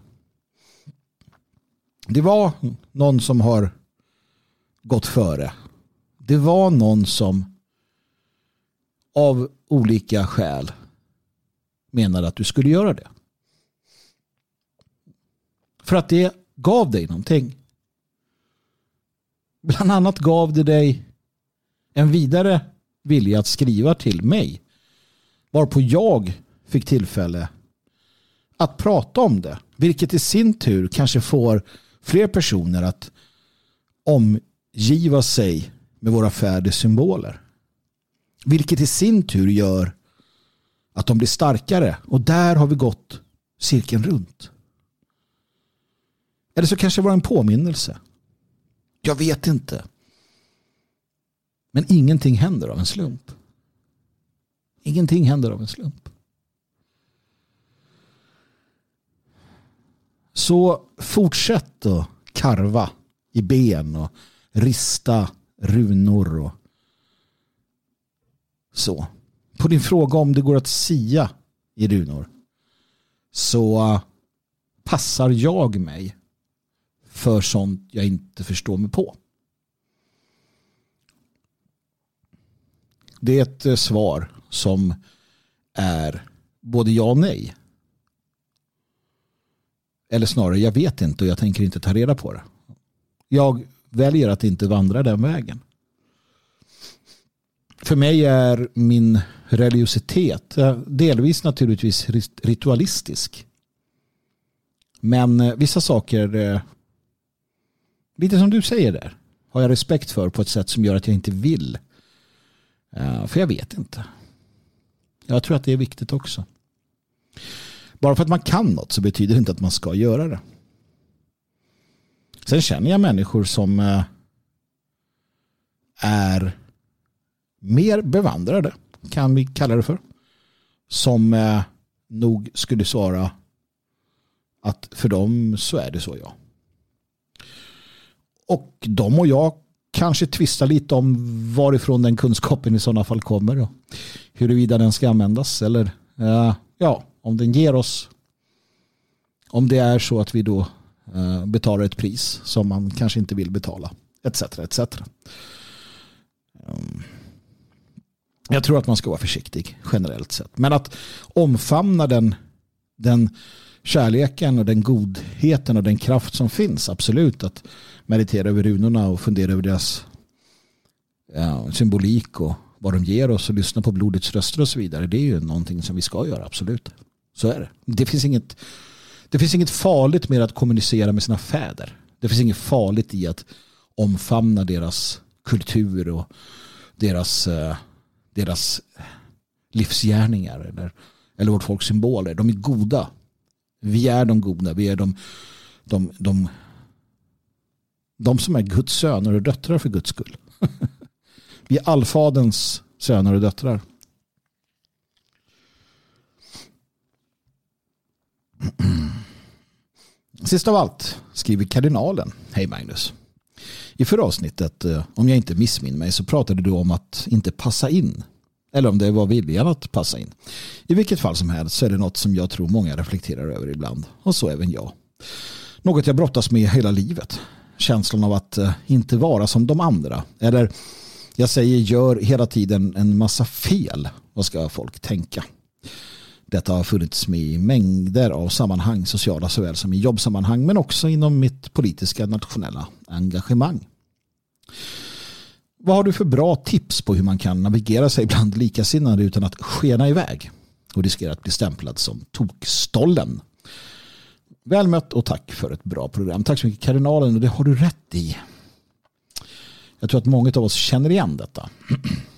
Det var någon som har gått före. Det var någon som av olika skäl menade att du skulle göra det. För att det gav dig någonting. Bland annat gav det dig en vidare vilja att skriva till mig. Varpå jag fick tillfälle att prata om det. Vilket i sin tur kanske får fler personer att om omgiva sig med våra fäders symboler. Vilket i sin tur gör att de blir starkare. Och där har vi gått cirkeln runt. Eller så kanske det var en påminnelse. Jag vet inte. Men ingenting händer av en slump. Ingenting händer av en slump. Så fortsätt att karva i ben och rista runor och så. På din fråga om det går att sia i runor så uh, passar jag mig för sånt jag inte förstår mig på. Det är ett eh, svar som är både ja och nej. Eller snarare, jag vet inte och jag tänker inte ta reda på det. Jag väljer att inte vandra den vägen. För mig är min religiositet delvis naturligtvis ritualistisk. Men eh, vissa saker, eh, lite som du säger där, har jag respekt för på ett sätt som gör att jag inte vill eh, för jag vet inte. Jag tror att det är viktigt också. Bara för att man kan något så betyder det inte att man ska göra det. Sen känner jag människor som eh, är mer bevandrade, kan vi kalla det för. Som eh, nog skulle svara att för dem så är det så ja. Och de och jag kanske tvistar lite om varifrån den kunskapen i sådana fall kommer. Och huruvida den ska användas eller eh, ja, om den ger oss om det är så att vi då Eh, betalar ett pris som man kanske inte vill betala etc. etc. Ehm, jag tror att man ska vara försiktig generellt sett. Men att omfamna den, den kärleken och den godheten och den kraft som finns, absolut. Att meditera över runorna och fundera över deras ja, symbolik och vad de ger oss och lyssna på blodets röster och så vidare. Det är ju någonting som vi ska göra, absolut. Så är det. Det finns inget, det finns inget farligt med att kommunicera med sina fäder. Det finns inget farligt i att omfamna deras kultur och deras, eh, deras livsgärningar eller, eller vårt folks symboler. De är goda. Vi är de goda. Vi är de, de, de de som är Guds söner och döttrar för Guds skull. Vi är allfadens söner och döttrar. Mm. Sist av allt skriver kardinalen. Hej Magnus. I förra avsnittet, eh, om jag inte missminner mig, så pratade du om att inte passa in. Eller om det var viljan att passa in. I vilket fall som helst så är det något som jag tror många reflekterar över ibland. Och så även jag. Något jag brottas med hela livet känslan av att eh, inte vara som de andra. Eller jag säger gör hela tiden en massa fel. Vad ska folk tänka? Detta har funnits med i mängder av sammanhang, sociala såväl som i jobbsammanhang, men också inom mitt politiska nationella engagemang. Vad har du för bra tips på hur man kan navigera sig bland likasinnade utan att skena iväg och riskera att bli stämplad som tokstollen? Väl mött och tack för ett bra program. Tack så mycket kardinalen och det har du rätt i. Jag tror att många av oss känner igen detta.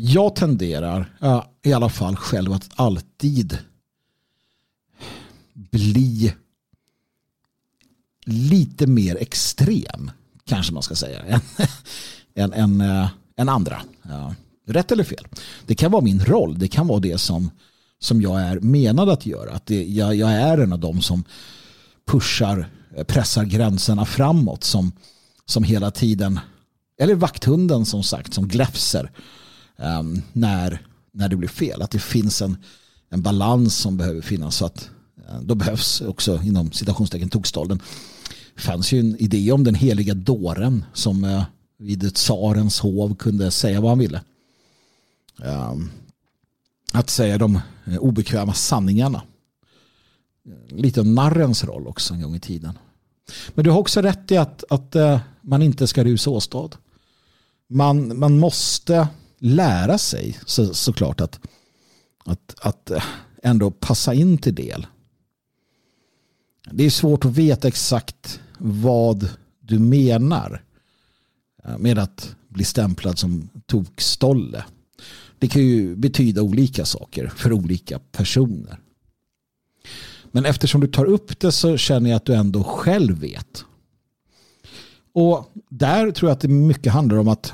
Jag tenderar i alla fall själv att alltid bli lite mer extrem, kanske man ska säga, än, än, än, äh, än andra. Ja. Rätt eller fel. Det kan vara min roll, det kan vara det som, som jag är menad att göra. Att det, jag, jag är en av dem som pushar, eh, pressar gränserna framåt som, som hela tiden, eller vakthunden som sagt, som gläfser um, när, när det blir fel. Att det finns en, en balans som behöver finnas. Så att, uh, då behövs också inom citationstecken tokstolden. Det fanns ju en idé om den heliga dåren som uh, vid tsarens hov kunde säga vad han ville. Um, att säga de eh, obekväma sanningarna. Lite narrens roll också en gång i tiden. Men du har också rätt i att, att man inte ska rusa åstad. Man, man måste lära sig så, såklart att, att, att eh, ändå passa in till del. Det är svårt att veta exakt vad du menar eh, med att bli stämplad som tokstolle. Det kan ju betyda olika saker för olika personer. Men eftersom du tar upp det så känner jag att du ändå själv vet. Och där tror jag att det mycket handlar om att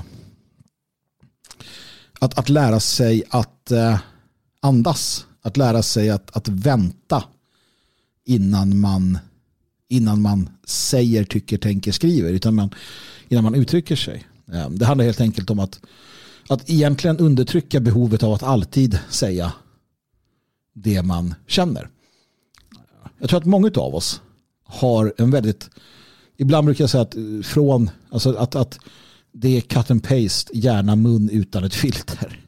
att, att lära sig att eh, andas. Att lära sig att, att vänta innan man, innan man säger, tycker, tänker, skriver. Utan man, innan man uttrycker sig. Eh, det handlar helt enkelt om att, att egentligen undertrycka behovet av att alltid säga det man känner. Jag tror att många av oss har en väldigt, ibland brukar jag säga att eh, från, alltså att, att det är cut and paste, gärna mun utan ett filter.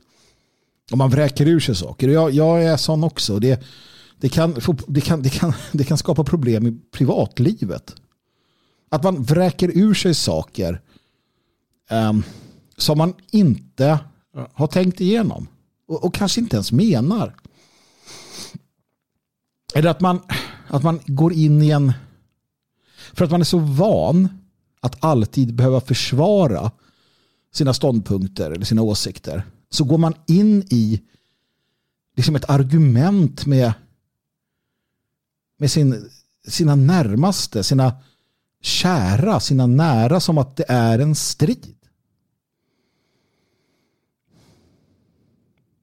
Och man vräker ur sig saker. Jag, jag är sån också. Det, det, kan, det, kan, det, kan, det kan skapa problem i privatlivet. Att man vräker ur sig saker um, som man inte har tänkt igenom. Och, och, kanske inte ens menar. Eller att man, att man går in i en... För att man är så van att alltid behöva försvara sina ståndpunkter eller sina åsikter så går man in i liksom ett argument med, med sin, sina närmaste, sina kära, sina nära som att det är en strid.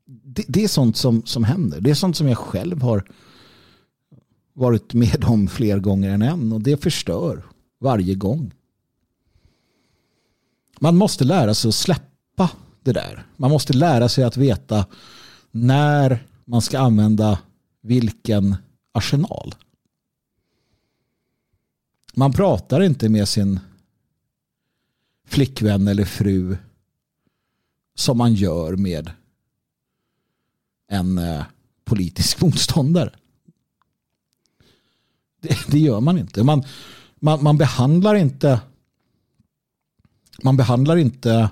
Det, det, är sånt som, som händer. Det är sånt som jag själv har varit med om fler gånger än en och det förstör varje gång. Man måste lära sig att släppa det där. Man måste lära sig att veta när man ska använda vilken arsenal. Man pratar inte med sin flickvän eller fru som man gör med en eh, politisk motståndare. Det, det, gör man inte. Man, man, man behandlar inte man behandlar inte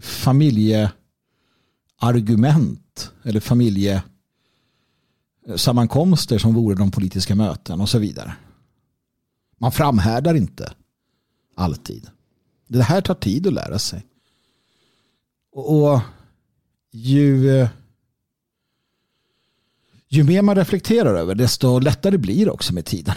familjeargument eller familjesammankomster som vore de politiska möten och så vidare. Man framhärdar inte alltid. Det här tar tid att lära sig. Och ju, ju mer man reflekterar över desto lättare blir det också med tiden.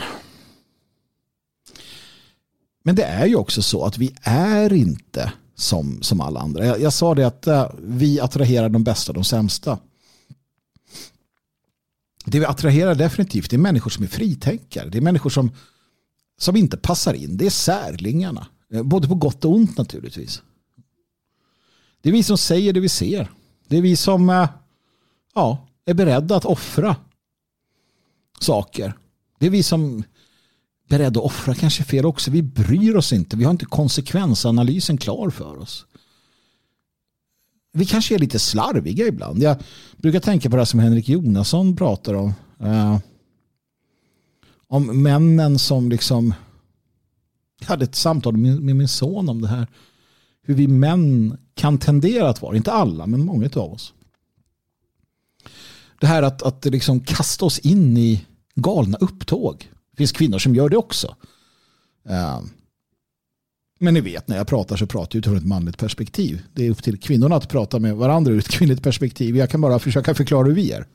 Men det är ju också så att vi är inte som, som alla andra. Jag, jag sa det att uh, vi attraherar de bästa, och de sämsta. Det vi attraherar definitivt är människor som är fritänkare. Det är människor som, som inte passar in. Det är särlingarna. Eh, både på gott och ont naturligtvis. Det är vi som säger det vi ser. Det är vi som uh, ja, är beredda att offra saker. Det är vi som beredda att offra kanske fel också. Vi bryr oss inte. Vi har inte konsekvensanalysen klar för oss. Vi kanske är lite slarviga ibland. Jag brukar tänka på det som Henrik Jonasson pratar om. Eh, om männen som liksom jag hade ett samtal med, med min son om det här. Hur vi män kan tendera att vara, inte alla men många av oss. Det här att, att liksom kasta oss in i galna upptåg. Det finns kvinnor som gör det också. Eh, men ni vet, när jag pratar så pratar jag utifrån ett manligt perspektiv. Det är upp till kvinnorna att prata med varandra ur ett kvinnligt perspektiv. Jag kan bara försöka förklara hur vi är.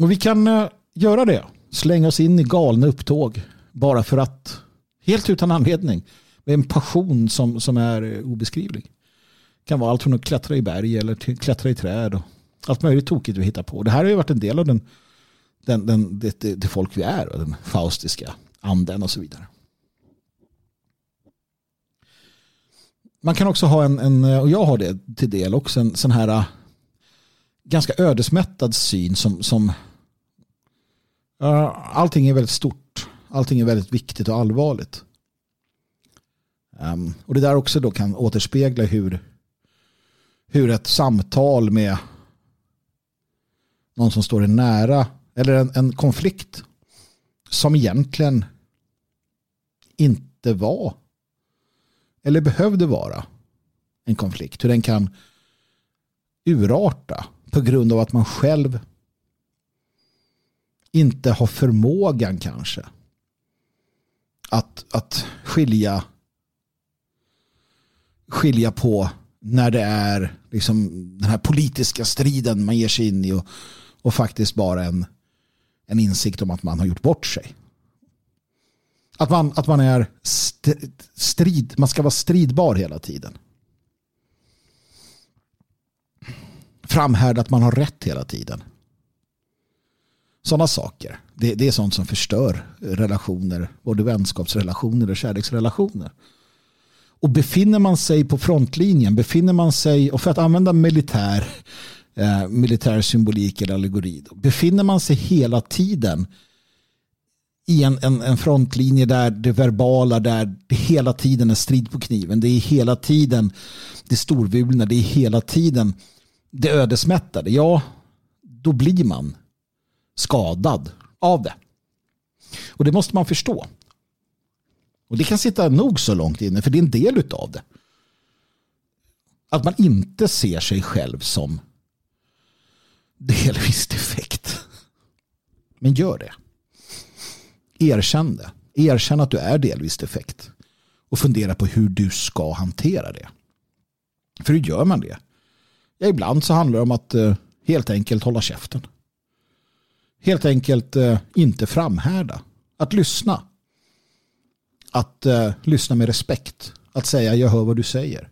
Och vi kan eh, göra det slänga oss in i galna upptåg bara för att, helt utan anledning, med en passion som, som är eh, obeskrivlig. Det kan vara allt från att klättra i berg eller till klättra i träd och allt möjligt tokigt vi hittar på. Det här har ju varit en del av den, den, den, det, det, det folk vi är och den faustiska anden och så vidare. Man kan också ha en, en, och jag har det till del också, en sån här äh, ganska ödesmättad syn som, som uh, allting är väldigt stort. Allting är väldigt viktigt och allvarligt. Um, och det där också då kan återspegla hur, hur ett samtal med någon som står en nära eller en, en konflikt som egentligen inte var eller behövde vara en konflikt. Hur den kan urarta på grund av att man själv inte har förmågan kanske att, att skilja skilja på när det är liksom den här politiska striden man ger sig in i och, och faktiskt bara en, en insikt om att man har gjort bort sig. Att man, att man är strid, man ska vara stridbar hela tiden. Framhärda att man har rätt hela tiden. Sådana saker. Det, det är sånt som förstör relationer, både vänskapsrelationer och kärleksrelationer. Och befinner man sig på frontlinjen, befinner man sig, och för att använda militär, eh, militär symbolik eller allegori, befinner man sig hela tiden i en, en, en, frontlinje där det verbala, där det hela tiden är strid på kniven. Det är hela tiden det storvulna, det är hela tiden det ödesmättade. Ja, då blir man skadad av det. Och det måste man förstå. Och det kan sitta nog så långt inne, för det är en del av det. Att man inte ser sig själv som delvis defekt. Men gör det. Erkänn det. Erkänn att du är delvis defekt. Och fundera på hur du ska hantera det. För hur gör man det? Ja, ibland så handlar det om att eh, helt enkelt hålla käften. Helt enkelt eh, inte framhärda. Att lyssna. Att uh, lyssna med respekt. Att säga jag hör vad du säger.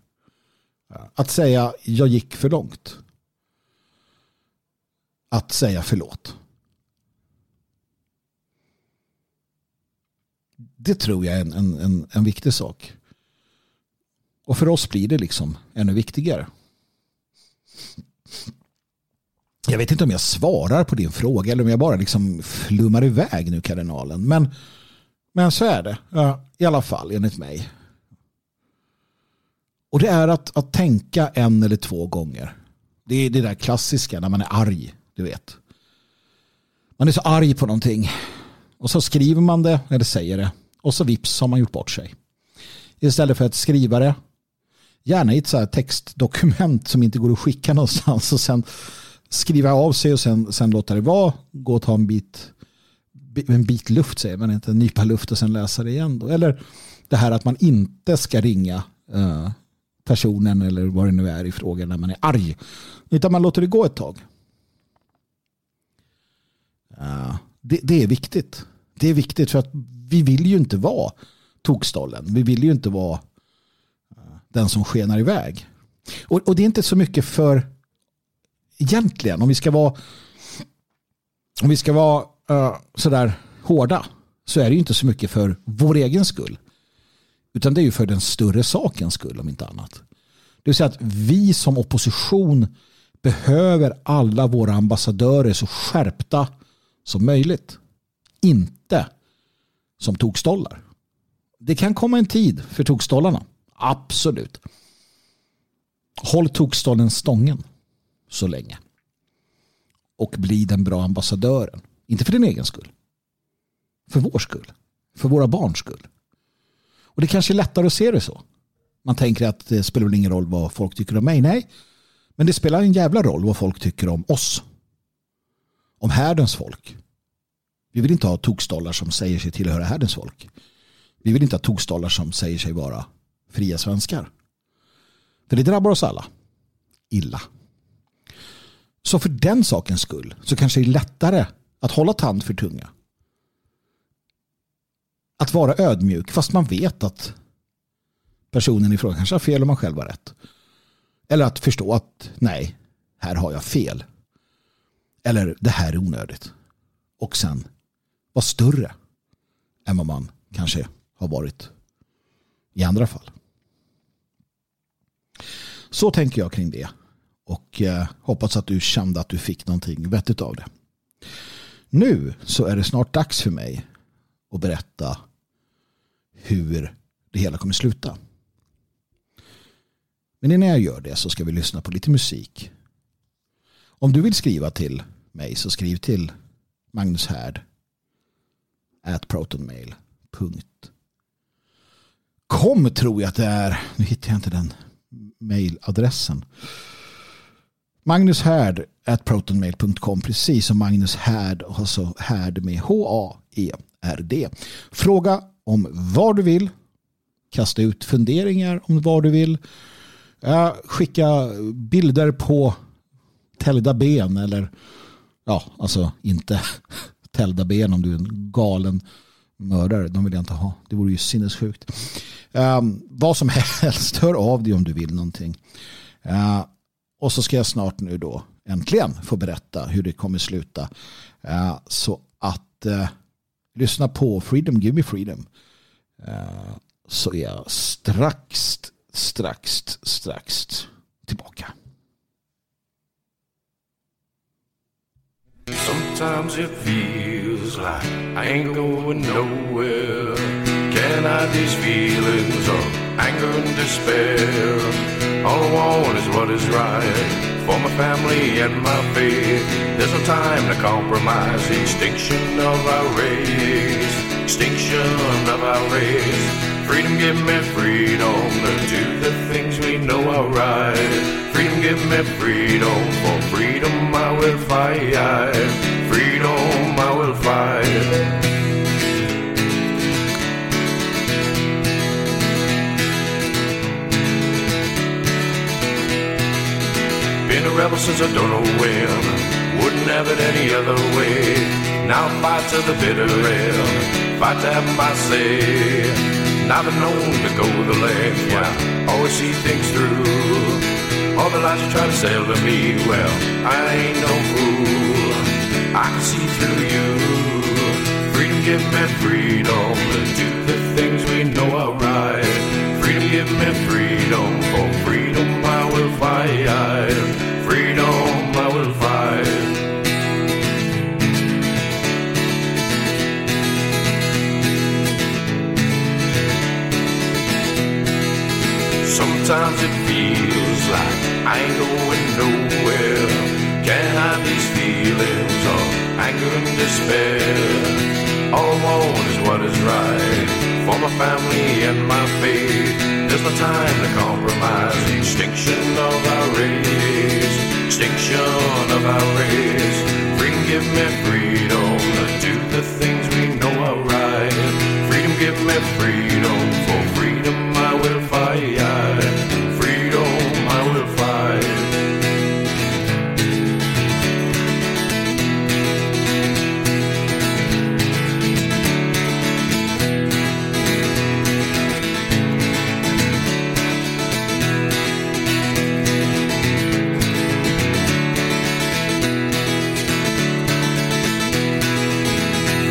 Att säga jag gick för långt. Att säga förlåt. Det tror jag är en, en, en, en viktig sak. Och för oss blir det liksom ännu viktigare. Jag vet inte om jag svarar på din fråga eller om jag bara liksom flummar iväg nu kardinalen. Men, men så är det. I alla fall enligt mig. Och det är att, att tänka en eller två gånger. Det är det där klassiska när man är arg. Du vet. Man är så arg på någonting. Och så skriver man det eller säger det. Och så vips har man gjort bort sig. Istället för att skriva det. Gärna i ett så här textdokument som inte går att skicka någonstans. Och sen skriva av sig och sen, sen låta det vara. Gå och ta en bit, en bit luft säger man inte. En nypa luft och sen läsa det igen. Då. Eller det här att man inte ska ringa eh, personen eller vad det nu är i frågan när man är arg. Utan man låter det gå ett tag. Eh, det, det är viktigt. Det är viktigt för att vi vill ju inte vara tokstollen. Vi vill ju inte vara eh, den som skenar iväg. Och, och det är inte så mycket för egentligen om vi ska vara om vi ska vara uh, sådär hårda så är det ju inte så mycket för vår egen skull. Utan det är ju för den större sakens skull om inte annat. Det vill säga att vi som opposition behöver alla våra ambassadörer så skärpta som möjligt. Inte som tokstollar. Det kan komma en tid för tokstollarna. Absolut. Håll tokstollen stången så länge. Och bli den bra ambassadören. Inte för din egen skull. För vår skull. För våra barns skull. Och det kanske är lättare att se det så. Man tänker att det spelar väl ingen roll vad folk tycker om mig. Nej. Men det spelar en jävla roll vad folk tycker om oss. Om härdens folk. Vi vill inte ha tokstollar som säger sig tillhöra härdens folk. Vi vill inte ha tokstollar som säger sig vara fria svenskar. För det drabbar oss alla. Illa. Så för den sakens skull så kanske det är lättare att hålla tand för tunga. att vara ödmjuk fast man vet att personen i fråga kanske har fel och man själv har rätt. Eller att förstå att nej, här har jag fel. Eller det här är onödigt. Och sen vara större än vad man kanske har varit i andra fall. Så tänker jag kring det. Och eh, hoppas att du kände att du fick någonting vettigt av det. Nu så är det snart dags för mig att berätta hur det hela kommer sluta. Men innan jag gör det så ska vi lyssna på lite musik. Om du vill skriva till mig så skriv till Magnus Härd at protonmail.com tror jag att det är. Nu hittar jag inte den mailadressen. Magnus Härd at protonmail.com precis som Magnus Härd alltså Härd med H-A-E-R-D. Fråga om vad du vill. Kasta ut funderingar om vad du vill. Skicka bilder på täljda ben eller ja, alltså inte täljda ben om du är en galen mördare. De vill jag inte ha. Det vore ju sinnessjukt. Um, vad som helst, hör av dig om du vill någonting. Uh, och så ska jag snart nu då äntligen få berätta hur det kommer sluta. Uh, så att uh, lyssna på Freedom, Give Me Freedom. Så är jag strax, strax, strax tillbaka. Sometimes it feels like I ain't going nowhere. Can I these feelings of anger and despair? All I want is what is right for my family and my faith. There's no time to compromise. Extinction of our race. Extinction of our race. Freedom, give me freedom to do the things we know are right. Freedom, give me freedom. For freedom, I will fight. Freedom, I will fight. Been a rebel since I don't know when. Wouldn't have it any other way. Now fight to the bitter end. Fight to have my say. Been known to go the length. Yeah, always see things through. All the lies you try to sell to me, well, I ain't no fool. I can see through you. Freedom, give me freedom to do the things we know are right. Freedom, give me freedom. For freedom, I will fight. Freedom, Sometimes it feels like I ain't going nowhere. Can't hide these feelings of anger and despair. All I want is what is right for my family and my faith. There's no time to compromise. Extinction of our race. Extinction of our race. Freedom, give me freedom to do the things we know are right. Freedom, give me freedom. For freedom, I will fight. Freedom, I will fight.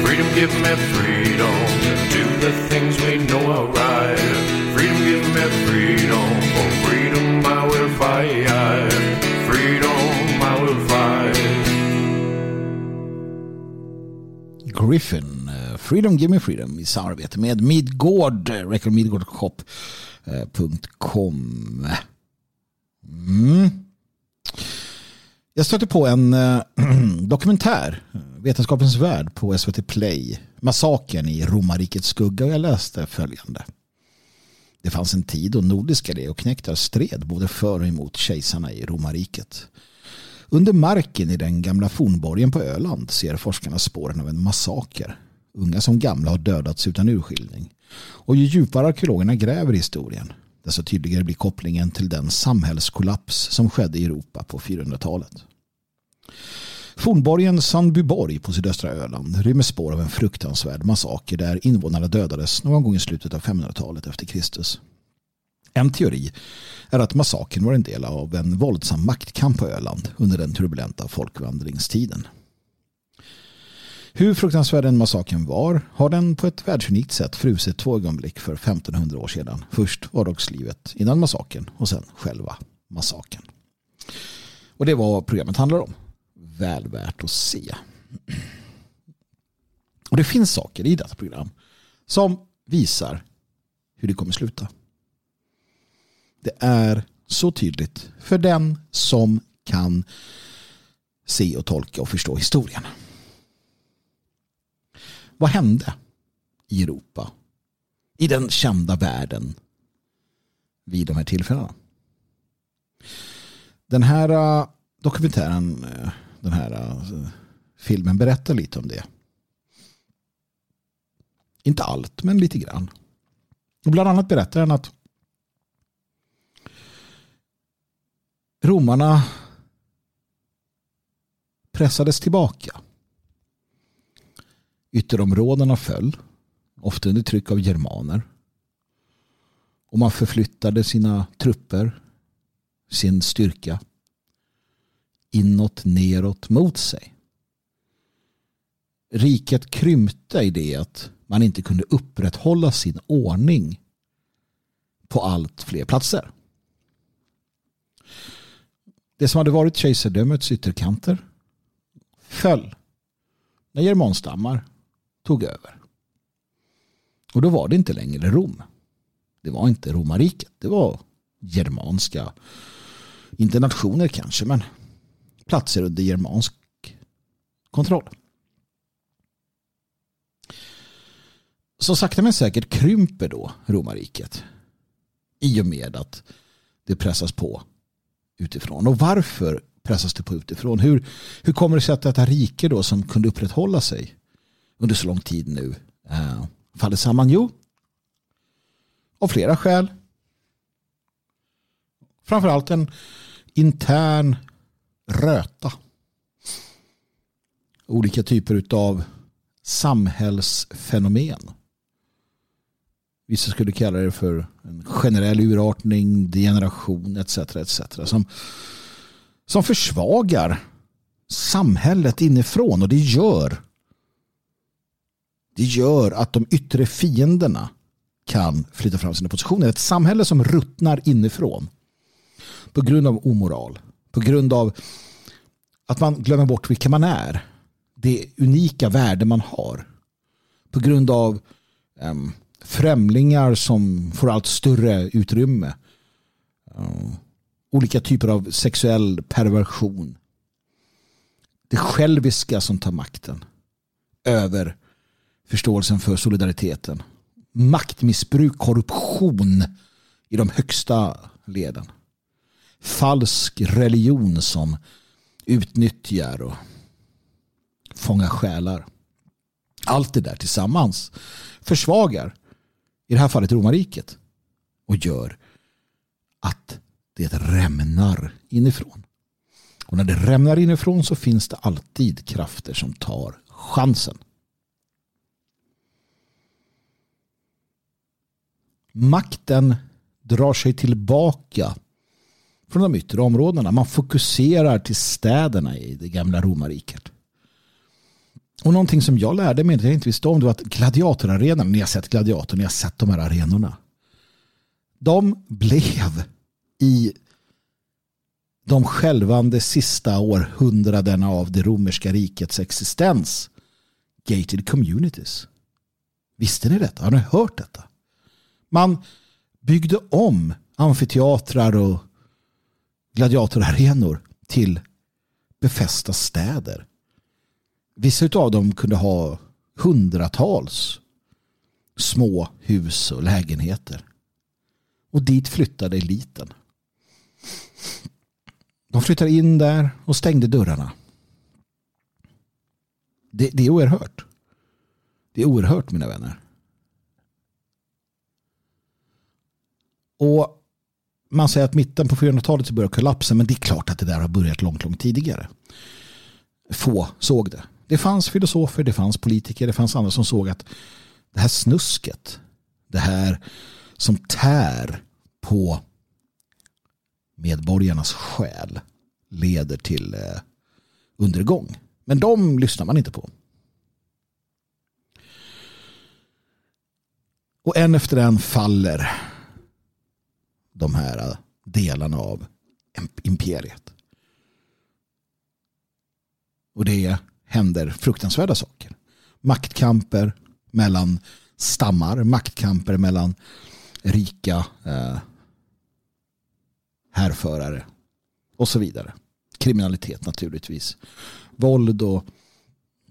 Freedom, give me freedom to do the things we know are right. Griffin, eh, Freedom Give Me Freedom i samarbete med Midgård, eh, recordmidgårdshop.com. Eh, mm. Jag stötte på en äh, dokumentär, Vetenskapens värld på SVT Play, Massakern i romarrikets skugga och jag läste följande. Det fanns en tid då nordiska leoknektar stred både för och emot kejsarna i romarriket. Under marken i den gamla fornborgen på Öland ser forskarna spåren av en massaker. Unga som gamla har dödats utan urskiljning. Och ju djupare arkeologerna gräver i historien, desto tydligare blir kopplingen till den samhällskollaps som skedde i Europa på 400-talet. Fornborgen Sandbyborg på sydöstra Öland rymmer spår av en fruktansvärd massaker där invånarna dödades någon gång i slutet av 500-talet efter Kristus. En teori är att massakern var en del av en våldsam maktkamp på Öland under den turbulenta folkvandringstiden. Hur fruktansvärd den massakern var har den på ett världsunikt sätt frusit två ögonblick för 1500 år sedan. Först vardagslivet innan massakern och sen själva massakern. Och det var vad programmet handlar om. Väl värt att se. Och det finns saker i detta program som visar hur det kommer sluta. Det är så tydligt för den som kan se och tolka och förstå historien. Vad hände i Europa? I den kända världen vid de här tillfällena? Den här äh, dokumentären, äh, den här äh, filmen berättar lite om det. Inte allt, men lite grann. Och bland annat berättar den att romarna pressades tillbaka. Ytterområdena föll, ofta under tryck av germaner. Och man förflyttade sina trupper, sin styrka, inåt, neråt, mot sig. Riket krympte i det att man inte kunde upprätthålla sin ordning på allt fler platser. Det som hade varit kejsardömets ytterkanter föll när germanstammar tog över. Och då var det inte längre Rom. Det var inte romarriket. Det var germanska, inte nationer kanske, men platser under germansk kontroll. Så sakta men säkert krymper då romarriket i och med att det pressas på utifrån. Och varför pressas det på utifrån? Hur, hur kommer det sig att detta rike då som kunde upprätthålla sig under så lång tid nu äh, faller samman? Jo, av flera skäl. Framförallt en intern röta. Olika typer av samhällsfenomen. Vissa skulle kalla det för en generell urartning, degeneration etc. etc. Som, som försvagar samhället inifrån och det gör det gör att de yttre fienderna kan flytta fram sina positioner. Ett samhälle som ruttnar inifrån på grund av omoral, på grund av att man glömmer bort vilka man är, det unika värde man har, på grund av um, främlingar som får allt större utrymme, eh, olika typer av sexuell perversion, det själviska som tar makten över förståelsen för solidariteten. Maktmissbruk, korruption i de högsta leden. Falsk religion som utnyttjar och fångar själar. Allt det där tillsammans försvagar i det här fallet romarriket och gör att det rämnar inifrån. Och när det rämnar inifrån så finns det alltid krafter som tar chansen. makten drar sig tillbaka från de yttre områdena. Man fokuserar till städerna i det gamla romarriket. Och någonting som jag lärde mig, det jag inte visste om, det var att gladiatorarenan, ni har sett gladiator, ni har sett de här arenorna. De blev i de självande sista århundradena av det romerska rikets existens gated communities. Visste ni detta? Har ni hört detta? Man byggde om amfiteatrar och gladiatorarenor till befästa städer. Vissa av dem kunde ha hundratals små hus och lägenheter. Och dit flyttade eliten. De flyttade in där och stängde dörrarna. Det, det är oerhört. Det är oerhört mina vänner. Och man säger att mitten på 400-talet börjar kollapsen men det är klart att det där har börjat långt, långt tidigare. få såg det. Det fanns filosofer, det fanns politiker, det fanns andra som såg att det här snusket, det här som tär på medborgarnas själ leder till eh, undergång. Men de lyssnar man inte på. Och en efter en faller de här eh, delarna av imperiet. Och det händer fruktansvärda saker. Maktkamper mellan stammar, maktkamper mellan rika eh, härförare och så vidare. Kriminalitet naturligtvis. Våld och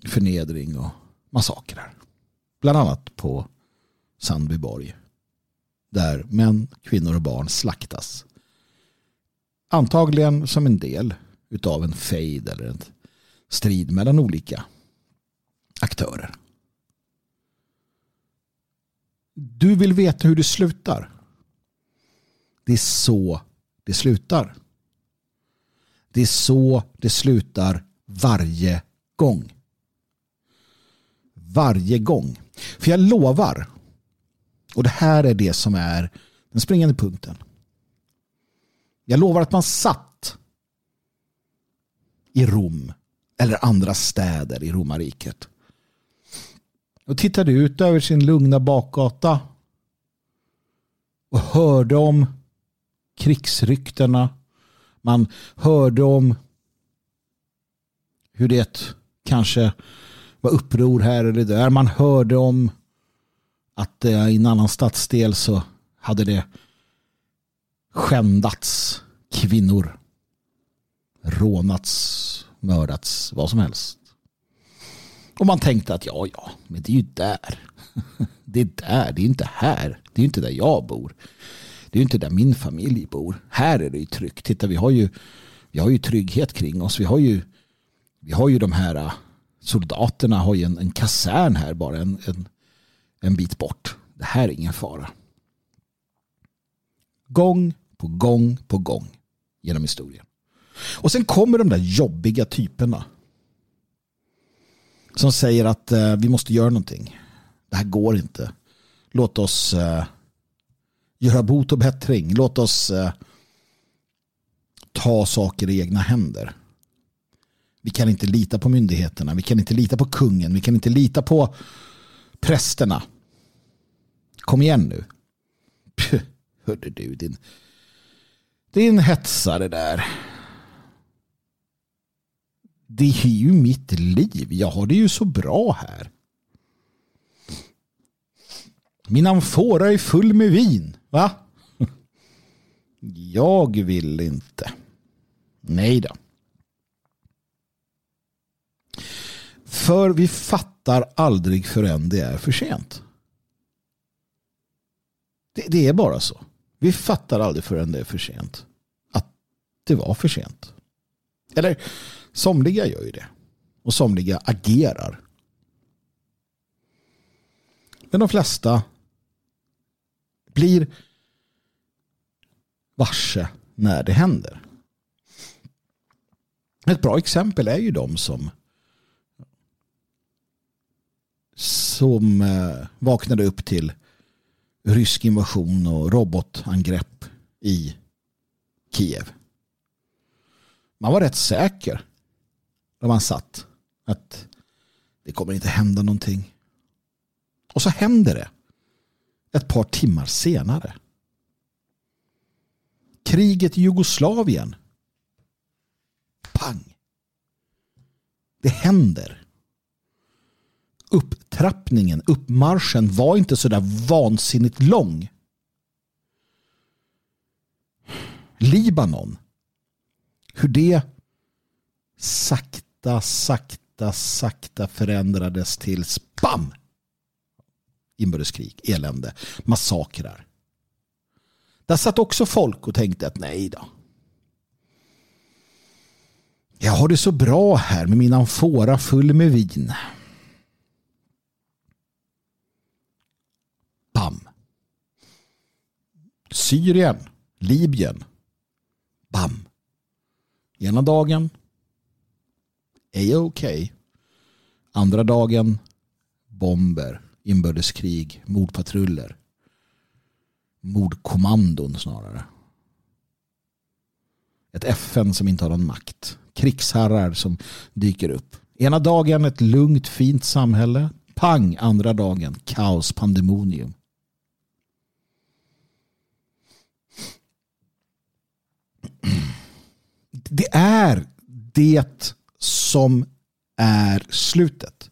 förnedring och massakrer. Bland annat på Sandbyborg. Där män, kvinnor och barn slaktas. Antagligen som en del utav en fejd eller en strid mellan olika aktörer. Du vill veta hur det slutar. Det är så det slutar. Det är så det slutar varje gång. Varje gång. För jag lovar, och det här är det som är den springande punkten. Jag lovar att man satt i Rom eller andra städer i romarriket och tittade ut över sin lugna bakgata och hörde om krigsryktena. Man hörde om hur det kanske var uppror här eller där. Man hörde om att eh, i en annan stadsdel så hade det skändats kvinnor. Rånats, mördats, vad som helst. Och man tänkte att ja, ja, men det är ju där. Det är där, det är inte här. Det är inte där jag bor. Det är inte där min familj bor. Här är det ju tryggt. Titta, vi har ju, vi har ju trygghet kring oss. Vi har ju, vi har ju de här äh, soldaterna har ju en, en kasern här bara en, en, en bit bort. Det här är ingen fara. Gång på gång på gång genom historien. Och sen kommer de där jobbiga typerna som säger att eh, vi måste göra någonting. Det här går inte. Låt oss eh, göra bot och bättring. Låt oss eh, ta saker i egna händer. Vi kan inte lita på myndigheterna. Vi kan inte lita på kungen. Vi kan inte lita på prästerna. Kom igen nu. Puh, hörde du din, din hetsare där det är ju mitt liv. Jag har det ju så bra här. Min amfora är full med vin. Va? Jag vill inte. Nej då. För vi fattar aldrig förrän det är för sent. Det, det, är bara så. Vi fattar aldrig förrän det är för sent. Att det var för sent. Eller Somliga gör ju det. Och somliga agerar. Men de flesta blir varse när det händer. Ett bra exempel är ju de som som eh, vaknade upp till rysk invasion och robotangrepp i Kiev. Man var rätt säker där man satt. Att det kommer inte hända någonting. Och så händer det. Ett par timmar senare. Kriget i Jugoslavien. Pang. Det händer. Upptrappningen, uppmarschen var inte så där vansinnigt lång. Libanon. Hur det sakta sakta, sakta, sakta förändrades till spam. Inbördeskrig, elände, massakrar. Där satt också folk och tänkte att nej då. Jag har det så bra här med min amfora full med vin. Bam. Syrien, Libyen. Bam. Ena dagen är okej. Okay. Andra dagen bomber, inbördeskrig, mordpatruller. Mordkommandon snarare. Ett FN som inte har någon makt. Krigsherrar som dyker upp. Ena dagen ett lugnt fint samhälle. Pang andra dagen kaos pandemonium. Det är det som är slutet.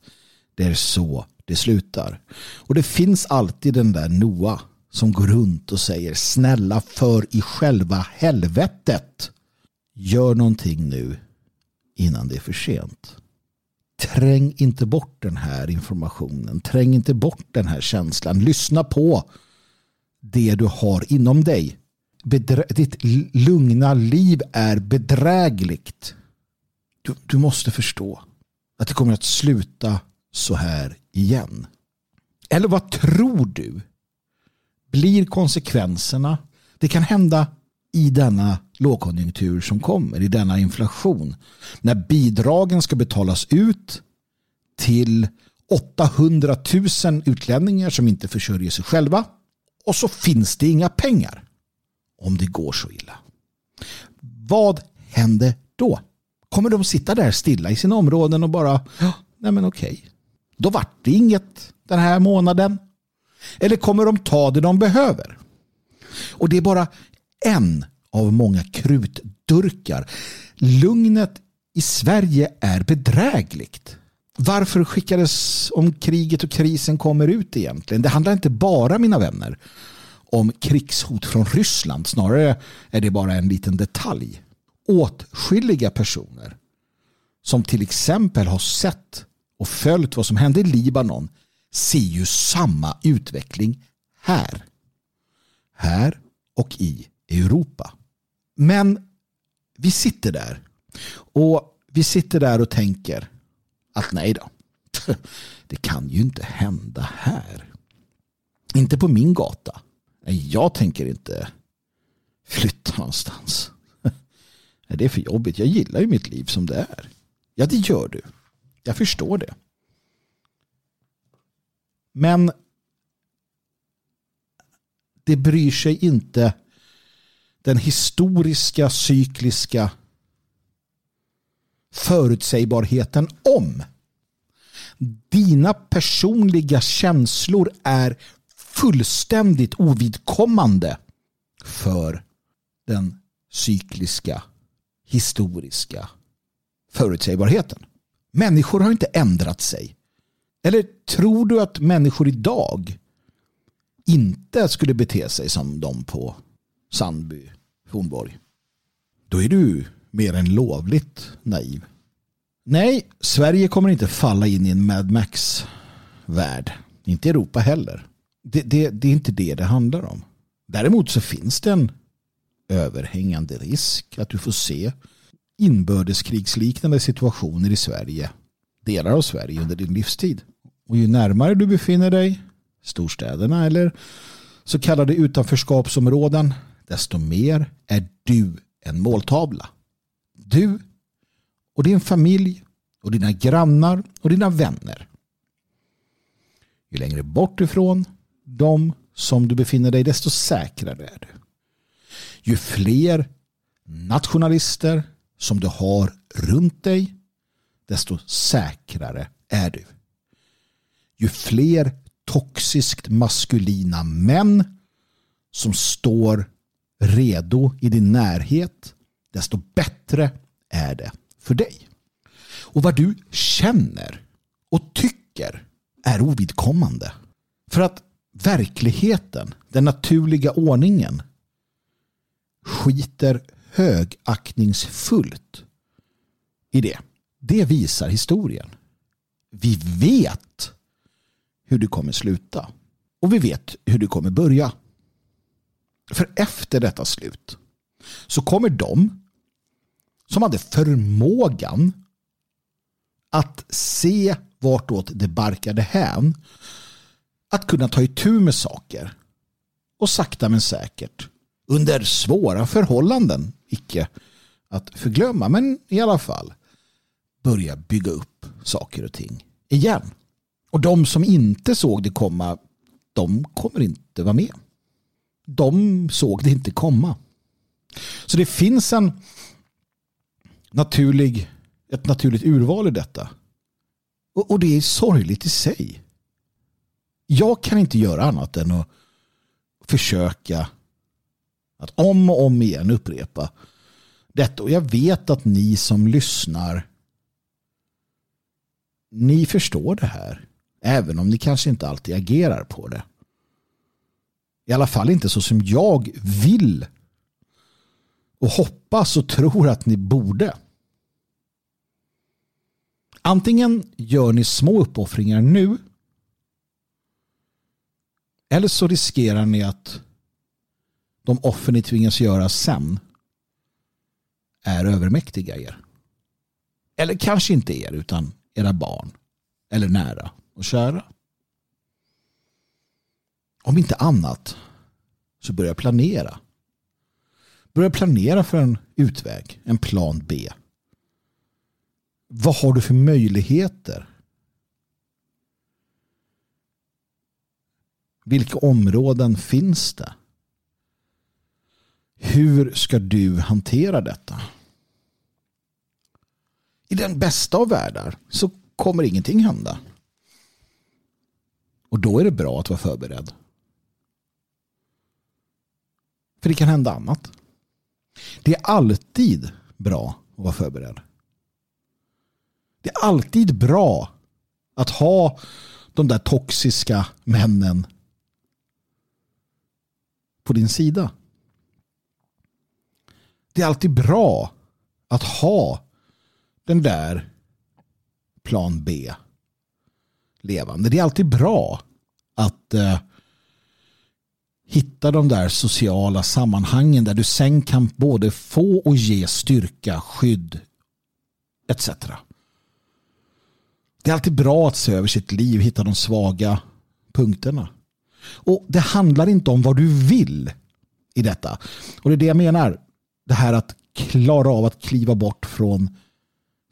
Det är så det slutar. Och det finns alltid den där Noa som går runt och säger snälla för i själva helvetet. Gör någonting nu innan det är för sent. Träng inte bort den här informationen. Träng inte bort den här känslan. Lyssna på det du har inom dig. Bedrä ditt lugna liv är bedrägligt. Du, du måste förstå att det kommer att sluta så här igen. Eller vad tror du blir konsekvenserna? Det kan hända i denna lågkonjunktur som kommer, i denna inflation. När bidragen ska betalas ut till 800 000 utlänningar som inte försörjer sig själva och så finns det inga pengar om det går så illa. Vad händer då? Kommer de sitta där stilla i sina områden och bara, nej men okej, då vart det inget den här månaden. Eller kommer de ta det de behöver? Och det är bara en av många krutdurkar. Lugnet i Sverige är bedrägligt. Varför skickades om kriget och krisen kommer ut egentligen? Det handlar inte bara, mina vänner, om krigshot från Ryssland. Snarare är det bara en liten detalj. Åtskilliga personer som till exempel har sett och följt vad som hände i Libanon ser ju samma utveckling här. Här och i Europa. Men vi sitter där och vi sitter där och tänker att nej då, det kan ju inte hända här. Inte på min gata. Jag tänker inte flytta någonstans. Det är för jobbigt. Jag gillar ju mitt liv som det är. Ja, det gör du. Jag förstår det. Men det bryr sig inte den historiska cykliska förutsägbarheten om. Dina personliga känslor är fullständigt ovidkommande för den cykliska historiska förutsägbarheten. Människor har inte ändrat sig. Eller tror du att människor idag inte skulle bete sig som de på Sandby, Hornborg? Då är du mer än lovligt naiv. Nej, Sverige kommer inte falla in i en Mad Max-värld. Inte Europa heller. Det, det, det är inte det det handlar om. Däremot så finns det en överhängande risk att du får se inbördeskrigsliknande situationer i Sverige, delar av Sverige under din livstid. Och ju närmare du befinner dig, storstäderna eller så kallade utanförskapsområden, desto mer är du en måltavla. Du och din familj och dina grannar och dina vänner. Ju längre bort ifrån dem som du befinner dig, desto säkrare är du. Ju fler nationalister som du har runt dig, desto säkrare är du. Ju fler toxiskt maskulina män som står redo i din närhet, desto bättre är det för dig. Och vad du känner och tycker är ovidkommande. För att verkligheten, den naturliga ordningen, skiter högaktningsfullt i det. Det visar historien. Vi vet hur det kommer sluta. Och vi vet hur det kommer börja. För efter detta slut så kommer de som hade förmågan att se vartåt det barkade hän att kunna ta itu med saker och sakta men säkert under svåra förhållanden icke att förglömma men i alla fall börja bygga upp saker och ting igen. Och de som inte såg det komma, de kommer inte vara med. De såg det inte komma. Så det finns en naturlig, ett naturligt urval i detta. Och, och det är sorgligt i sig. Jag kan inte göra annat än att försöka att om och om igen upprepa detta. Och jag vet att ni som lyssnar ni förstår det här. Även om ni kanske inte alltid agerar på det. I alla fall inte så som jag vill och hoppas och tror att ni borde. Antingen gör ni små uppoffringar nu eller så riskerar ni att de offer ni tvingas göra sen är övermäktiga er. Eller kanske inte er utan era barn eller nära och kära. Om inte annat så börja planera. Börja planera för en utväg, en plan B. Vad har du för möjligheter? Vilka områden finns det? Hur ska du hantera detta? I den bästa av världar så kommer ingenting hända. Och då är det bra att vara förberedd. För det kan hända annat. Det är alltid bra att vara förberedd. Det är alltid bra att ha de där toxiska männen på din sida. Det är alltid bra att ha den där plan B levande. Det är alltid bra att eh, hitta de där sociala sammanhangen där du sen kan både få och ge styrka, skydd etc. Det är alltid bra att se över sitt liv, hitta de svaga punkterna. Och det handlar inte om vad du vill i detta. Och det är det jag menar. Det här att klara av att kliva bort från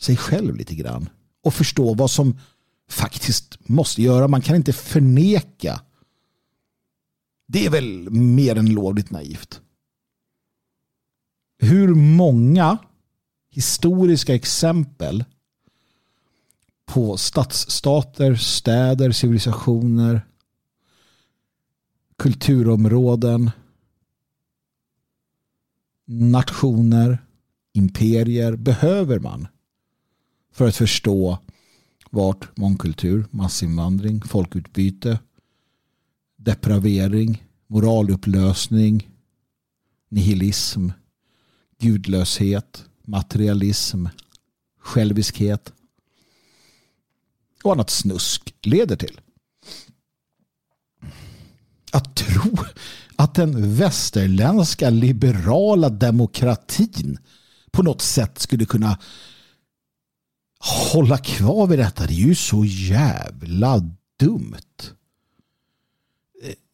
sig själv lite grann. Och förstå vad som faktiskt måste göra. Man kan inte förneka. Det är väl mer än lovligt naivt. Hur många historiska exempel på stadsstater, städer, civilisationer, kulturområden, nationer, imperier behöver man för att förstå vart mångkultur, massinvandring, folkutbyte, depravering, moralupplösning, nihilism, gudlöshet, materialism, själviskhet och annat snusk leder till. Att tro att den västerländska liberala demokratin på något sätt skulle kunna hålla kvar vid detta. Det är ju så jävla dumt.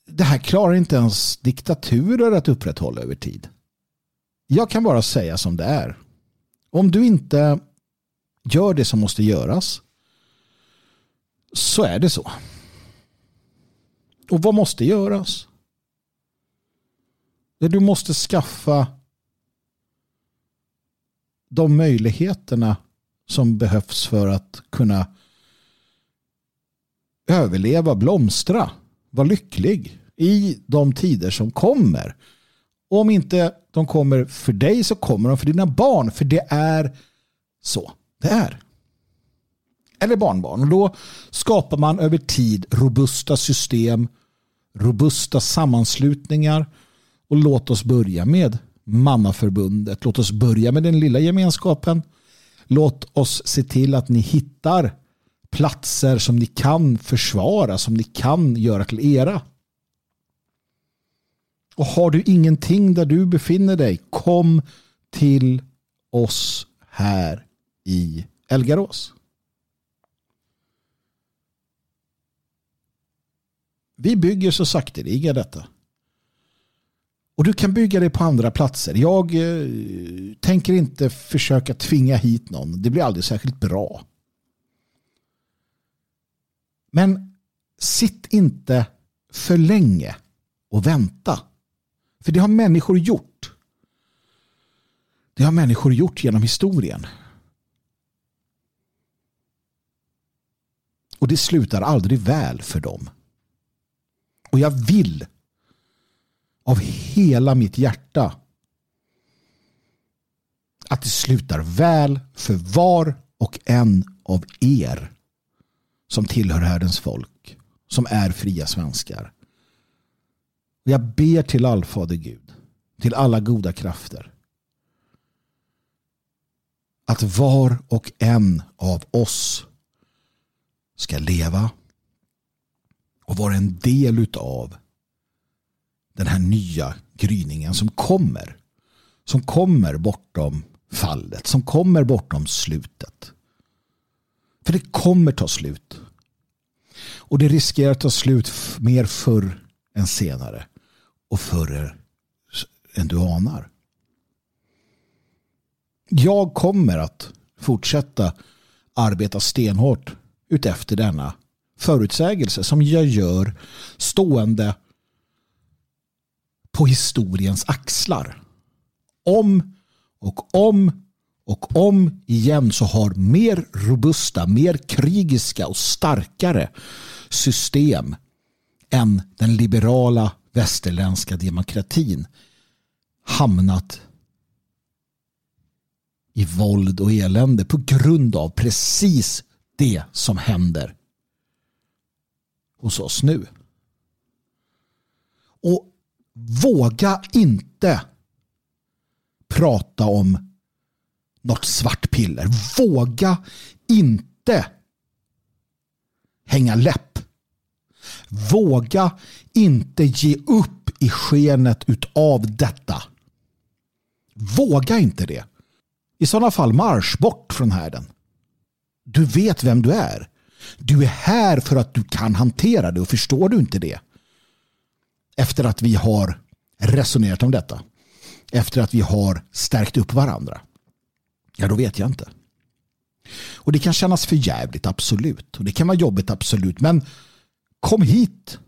Det här klarar inte ens diktaturer att upprätthålla över tid. Jag kan bara säga som det är. Om du inte gör det som måste göras så är det så. Och vad måste göras? Där du måste skaffa de möjligheterna som behövs för att kunna överleva, blomstra, vara lycklig i de tider som kommer. Och om inte de kommer för dig så kommer de för dina barn. För det är så det är. Eller barnbarn. Och då skapar man över tid robusta system, robusta sammanslutningar. Och låt oss börja med Mammaförbundet. Låt oss börja med den lilla gemenskapen. Låt oss se till att ni hittar platser som ni kan försvara, som ni kan göra till era. Och har du ingenting där du befinner dig, kom till oss här i Elgarås. Vi bygger så sakteliga detta. Och du kan bygga det på andra platser. Jag eh, tänker inte försöka tvinga hit någon. Det blir aldrig särskilt bra. Men sitt inte för länge och vänta. För det har människor gjort. Det har människor gjort genom historien. Och det slutar aldrig väl för dem. Och jag vill av hela mitt hjärta att det slutar väl för var och en av er som tillhör Herrens folk, som är fria svenskar. Jag ber till allfader Gud, till alla goda krafter, att var och en av oss ska leva och vara en del utav den här nya gryningen som kommer. Som kommer bortom fallet, som kommer bortom slutet. För det kommer ta slut. Och det riskerar att ta slut mer förr än senare. Och förr än du anar. Jag kommer att fortsätta arbeta stenhårt utefter denna förutsägelse som jag gör stående på historiens axlar. Om och om och om igen så har mer robusta, mer krigiska och starkare system än den liberala västerländska demokratin hamnat i våld och elände på grund av precis det som händer hos oss nu. Och våga inte prata om något svart piller. Våga inte hänga läpp. Våga inte ge upp i skenet utav detta. Våga inte det. I sådana fall marsch bort från härden. Du vet vem du är. Du är här för att du kan hantera det och förstår du inte det? Efter att vi har resonerat om detta. Efter att vi har stärkt upp varandra. Ja, då vet jag inte. Och det kan kännas för jävligt, absolut. Och det kan vara jobbigt, absolut. Men kom hit.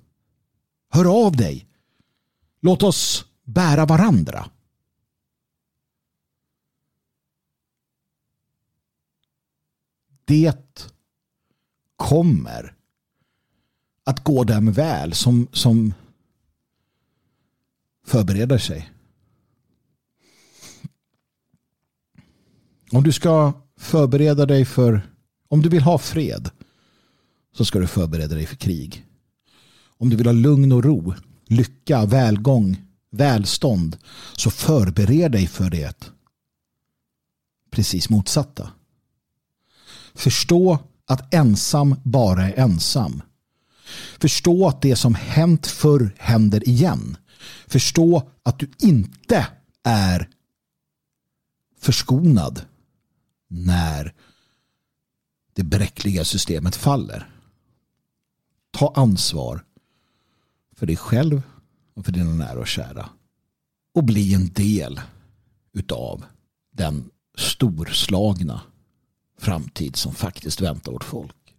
Hör av dig. Låt oss bära varandra. Det kommer att gå dem väl som, som förbereder sig. Om du ska förbereda dig för, om du vill ha fred så ska du förbereda dig för krig. Om du vill ha lugn och ro, lycka, välgång, välstånd så förbered dig för det precis motsatta. Förstå att ensam bara är ensam. Förstå att det som hänt förr händer igen. Förstå att du inte är förskonad när det bräckliga systemet faller. Ta ansvar för dig själv och för dina nära och kära. Och bli en del utav den storslagna framtid som faktiskt väntar vårt folk.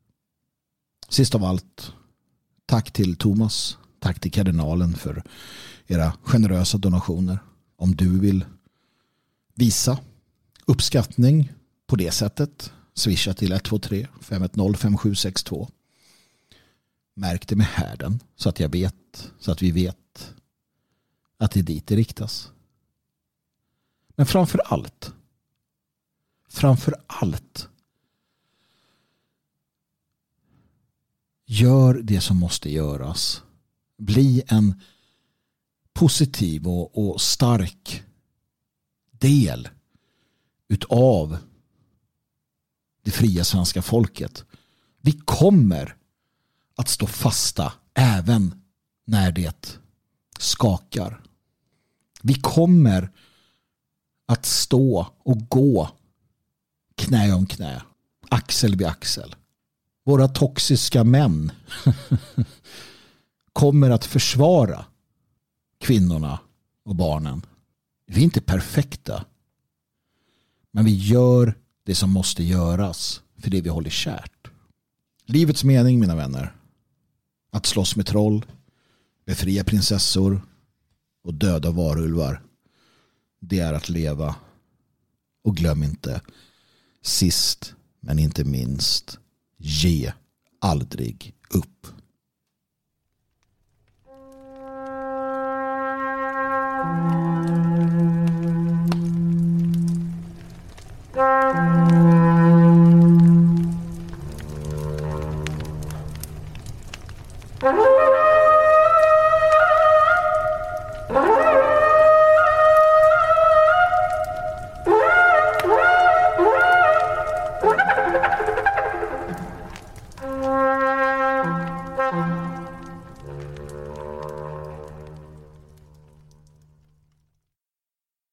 Sist av allt, tack till Thomas, tack till kardinalen för era generösa donationer. Om du vill visa uppskattning på det sättet, swisha till 123 510 5762. Märk det med härden så att jag vet, så att vi vet att det är dit det riktas. Men framför allt framför allt gör det som måste göras. Bli en positiv och, och stark del utav det fria svenska folket. Vi kommer att stå fasta även när det skakar. Vi kommer att stå och gå knä om knä, axel vid axel. Våra toxiska män kommer att försvara kvinnorna och barnen. Vi är inte perfekta. Men vi gör det som måste göras för det vi håller kärt. Livets mening mina vänner. Att slåss med troll, befria prinsessor och döda varulvar. Det är att leva. Och glöm inte, sist men inte minst, ge aldrig upp.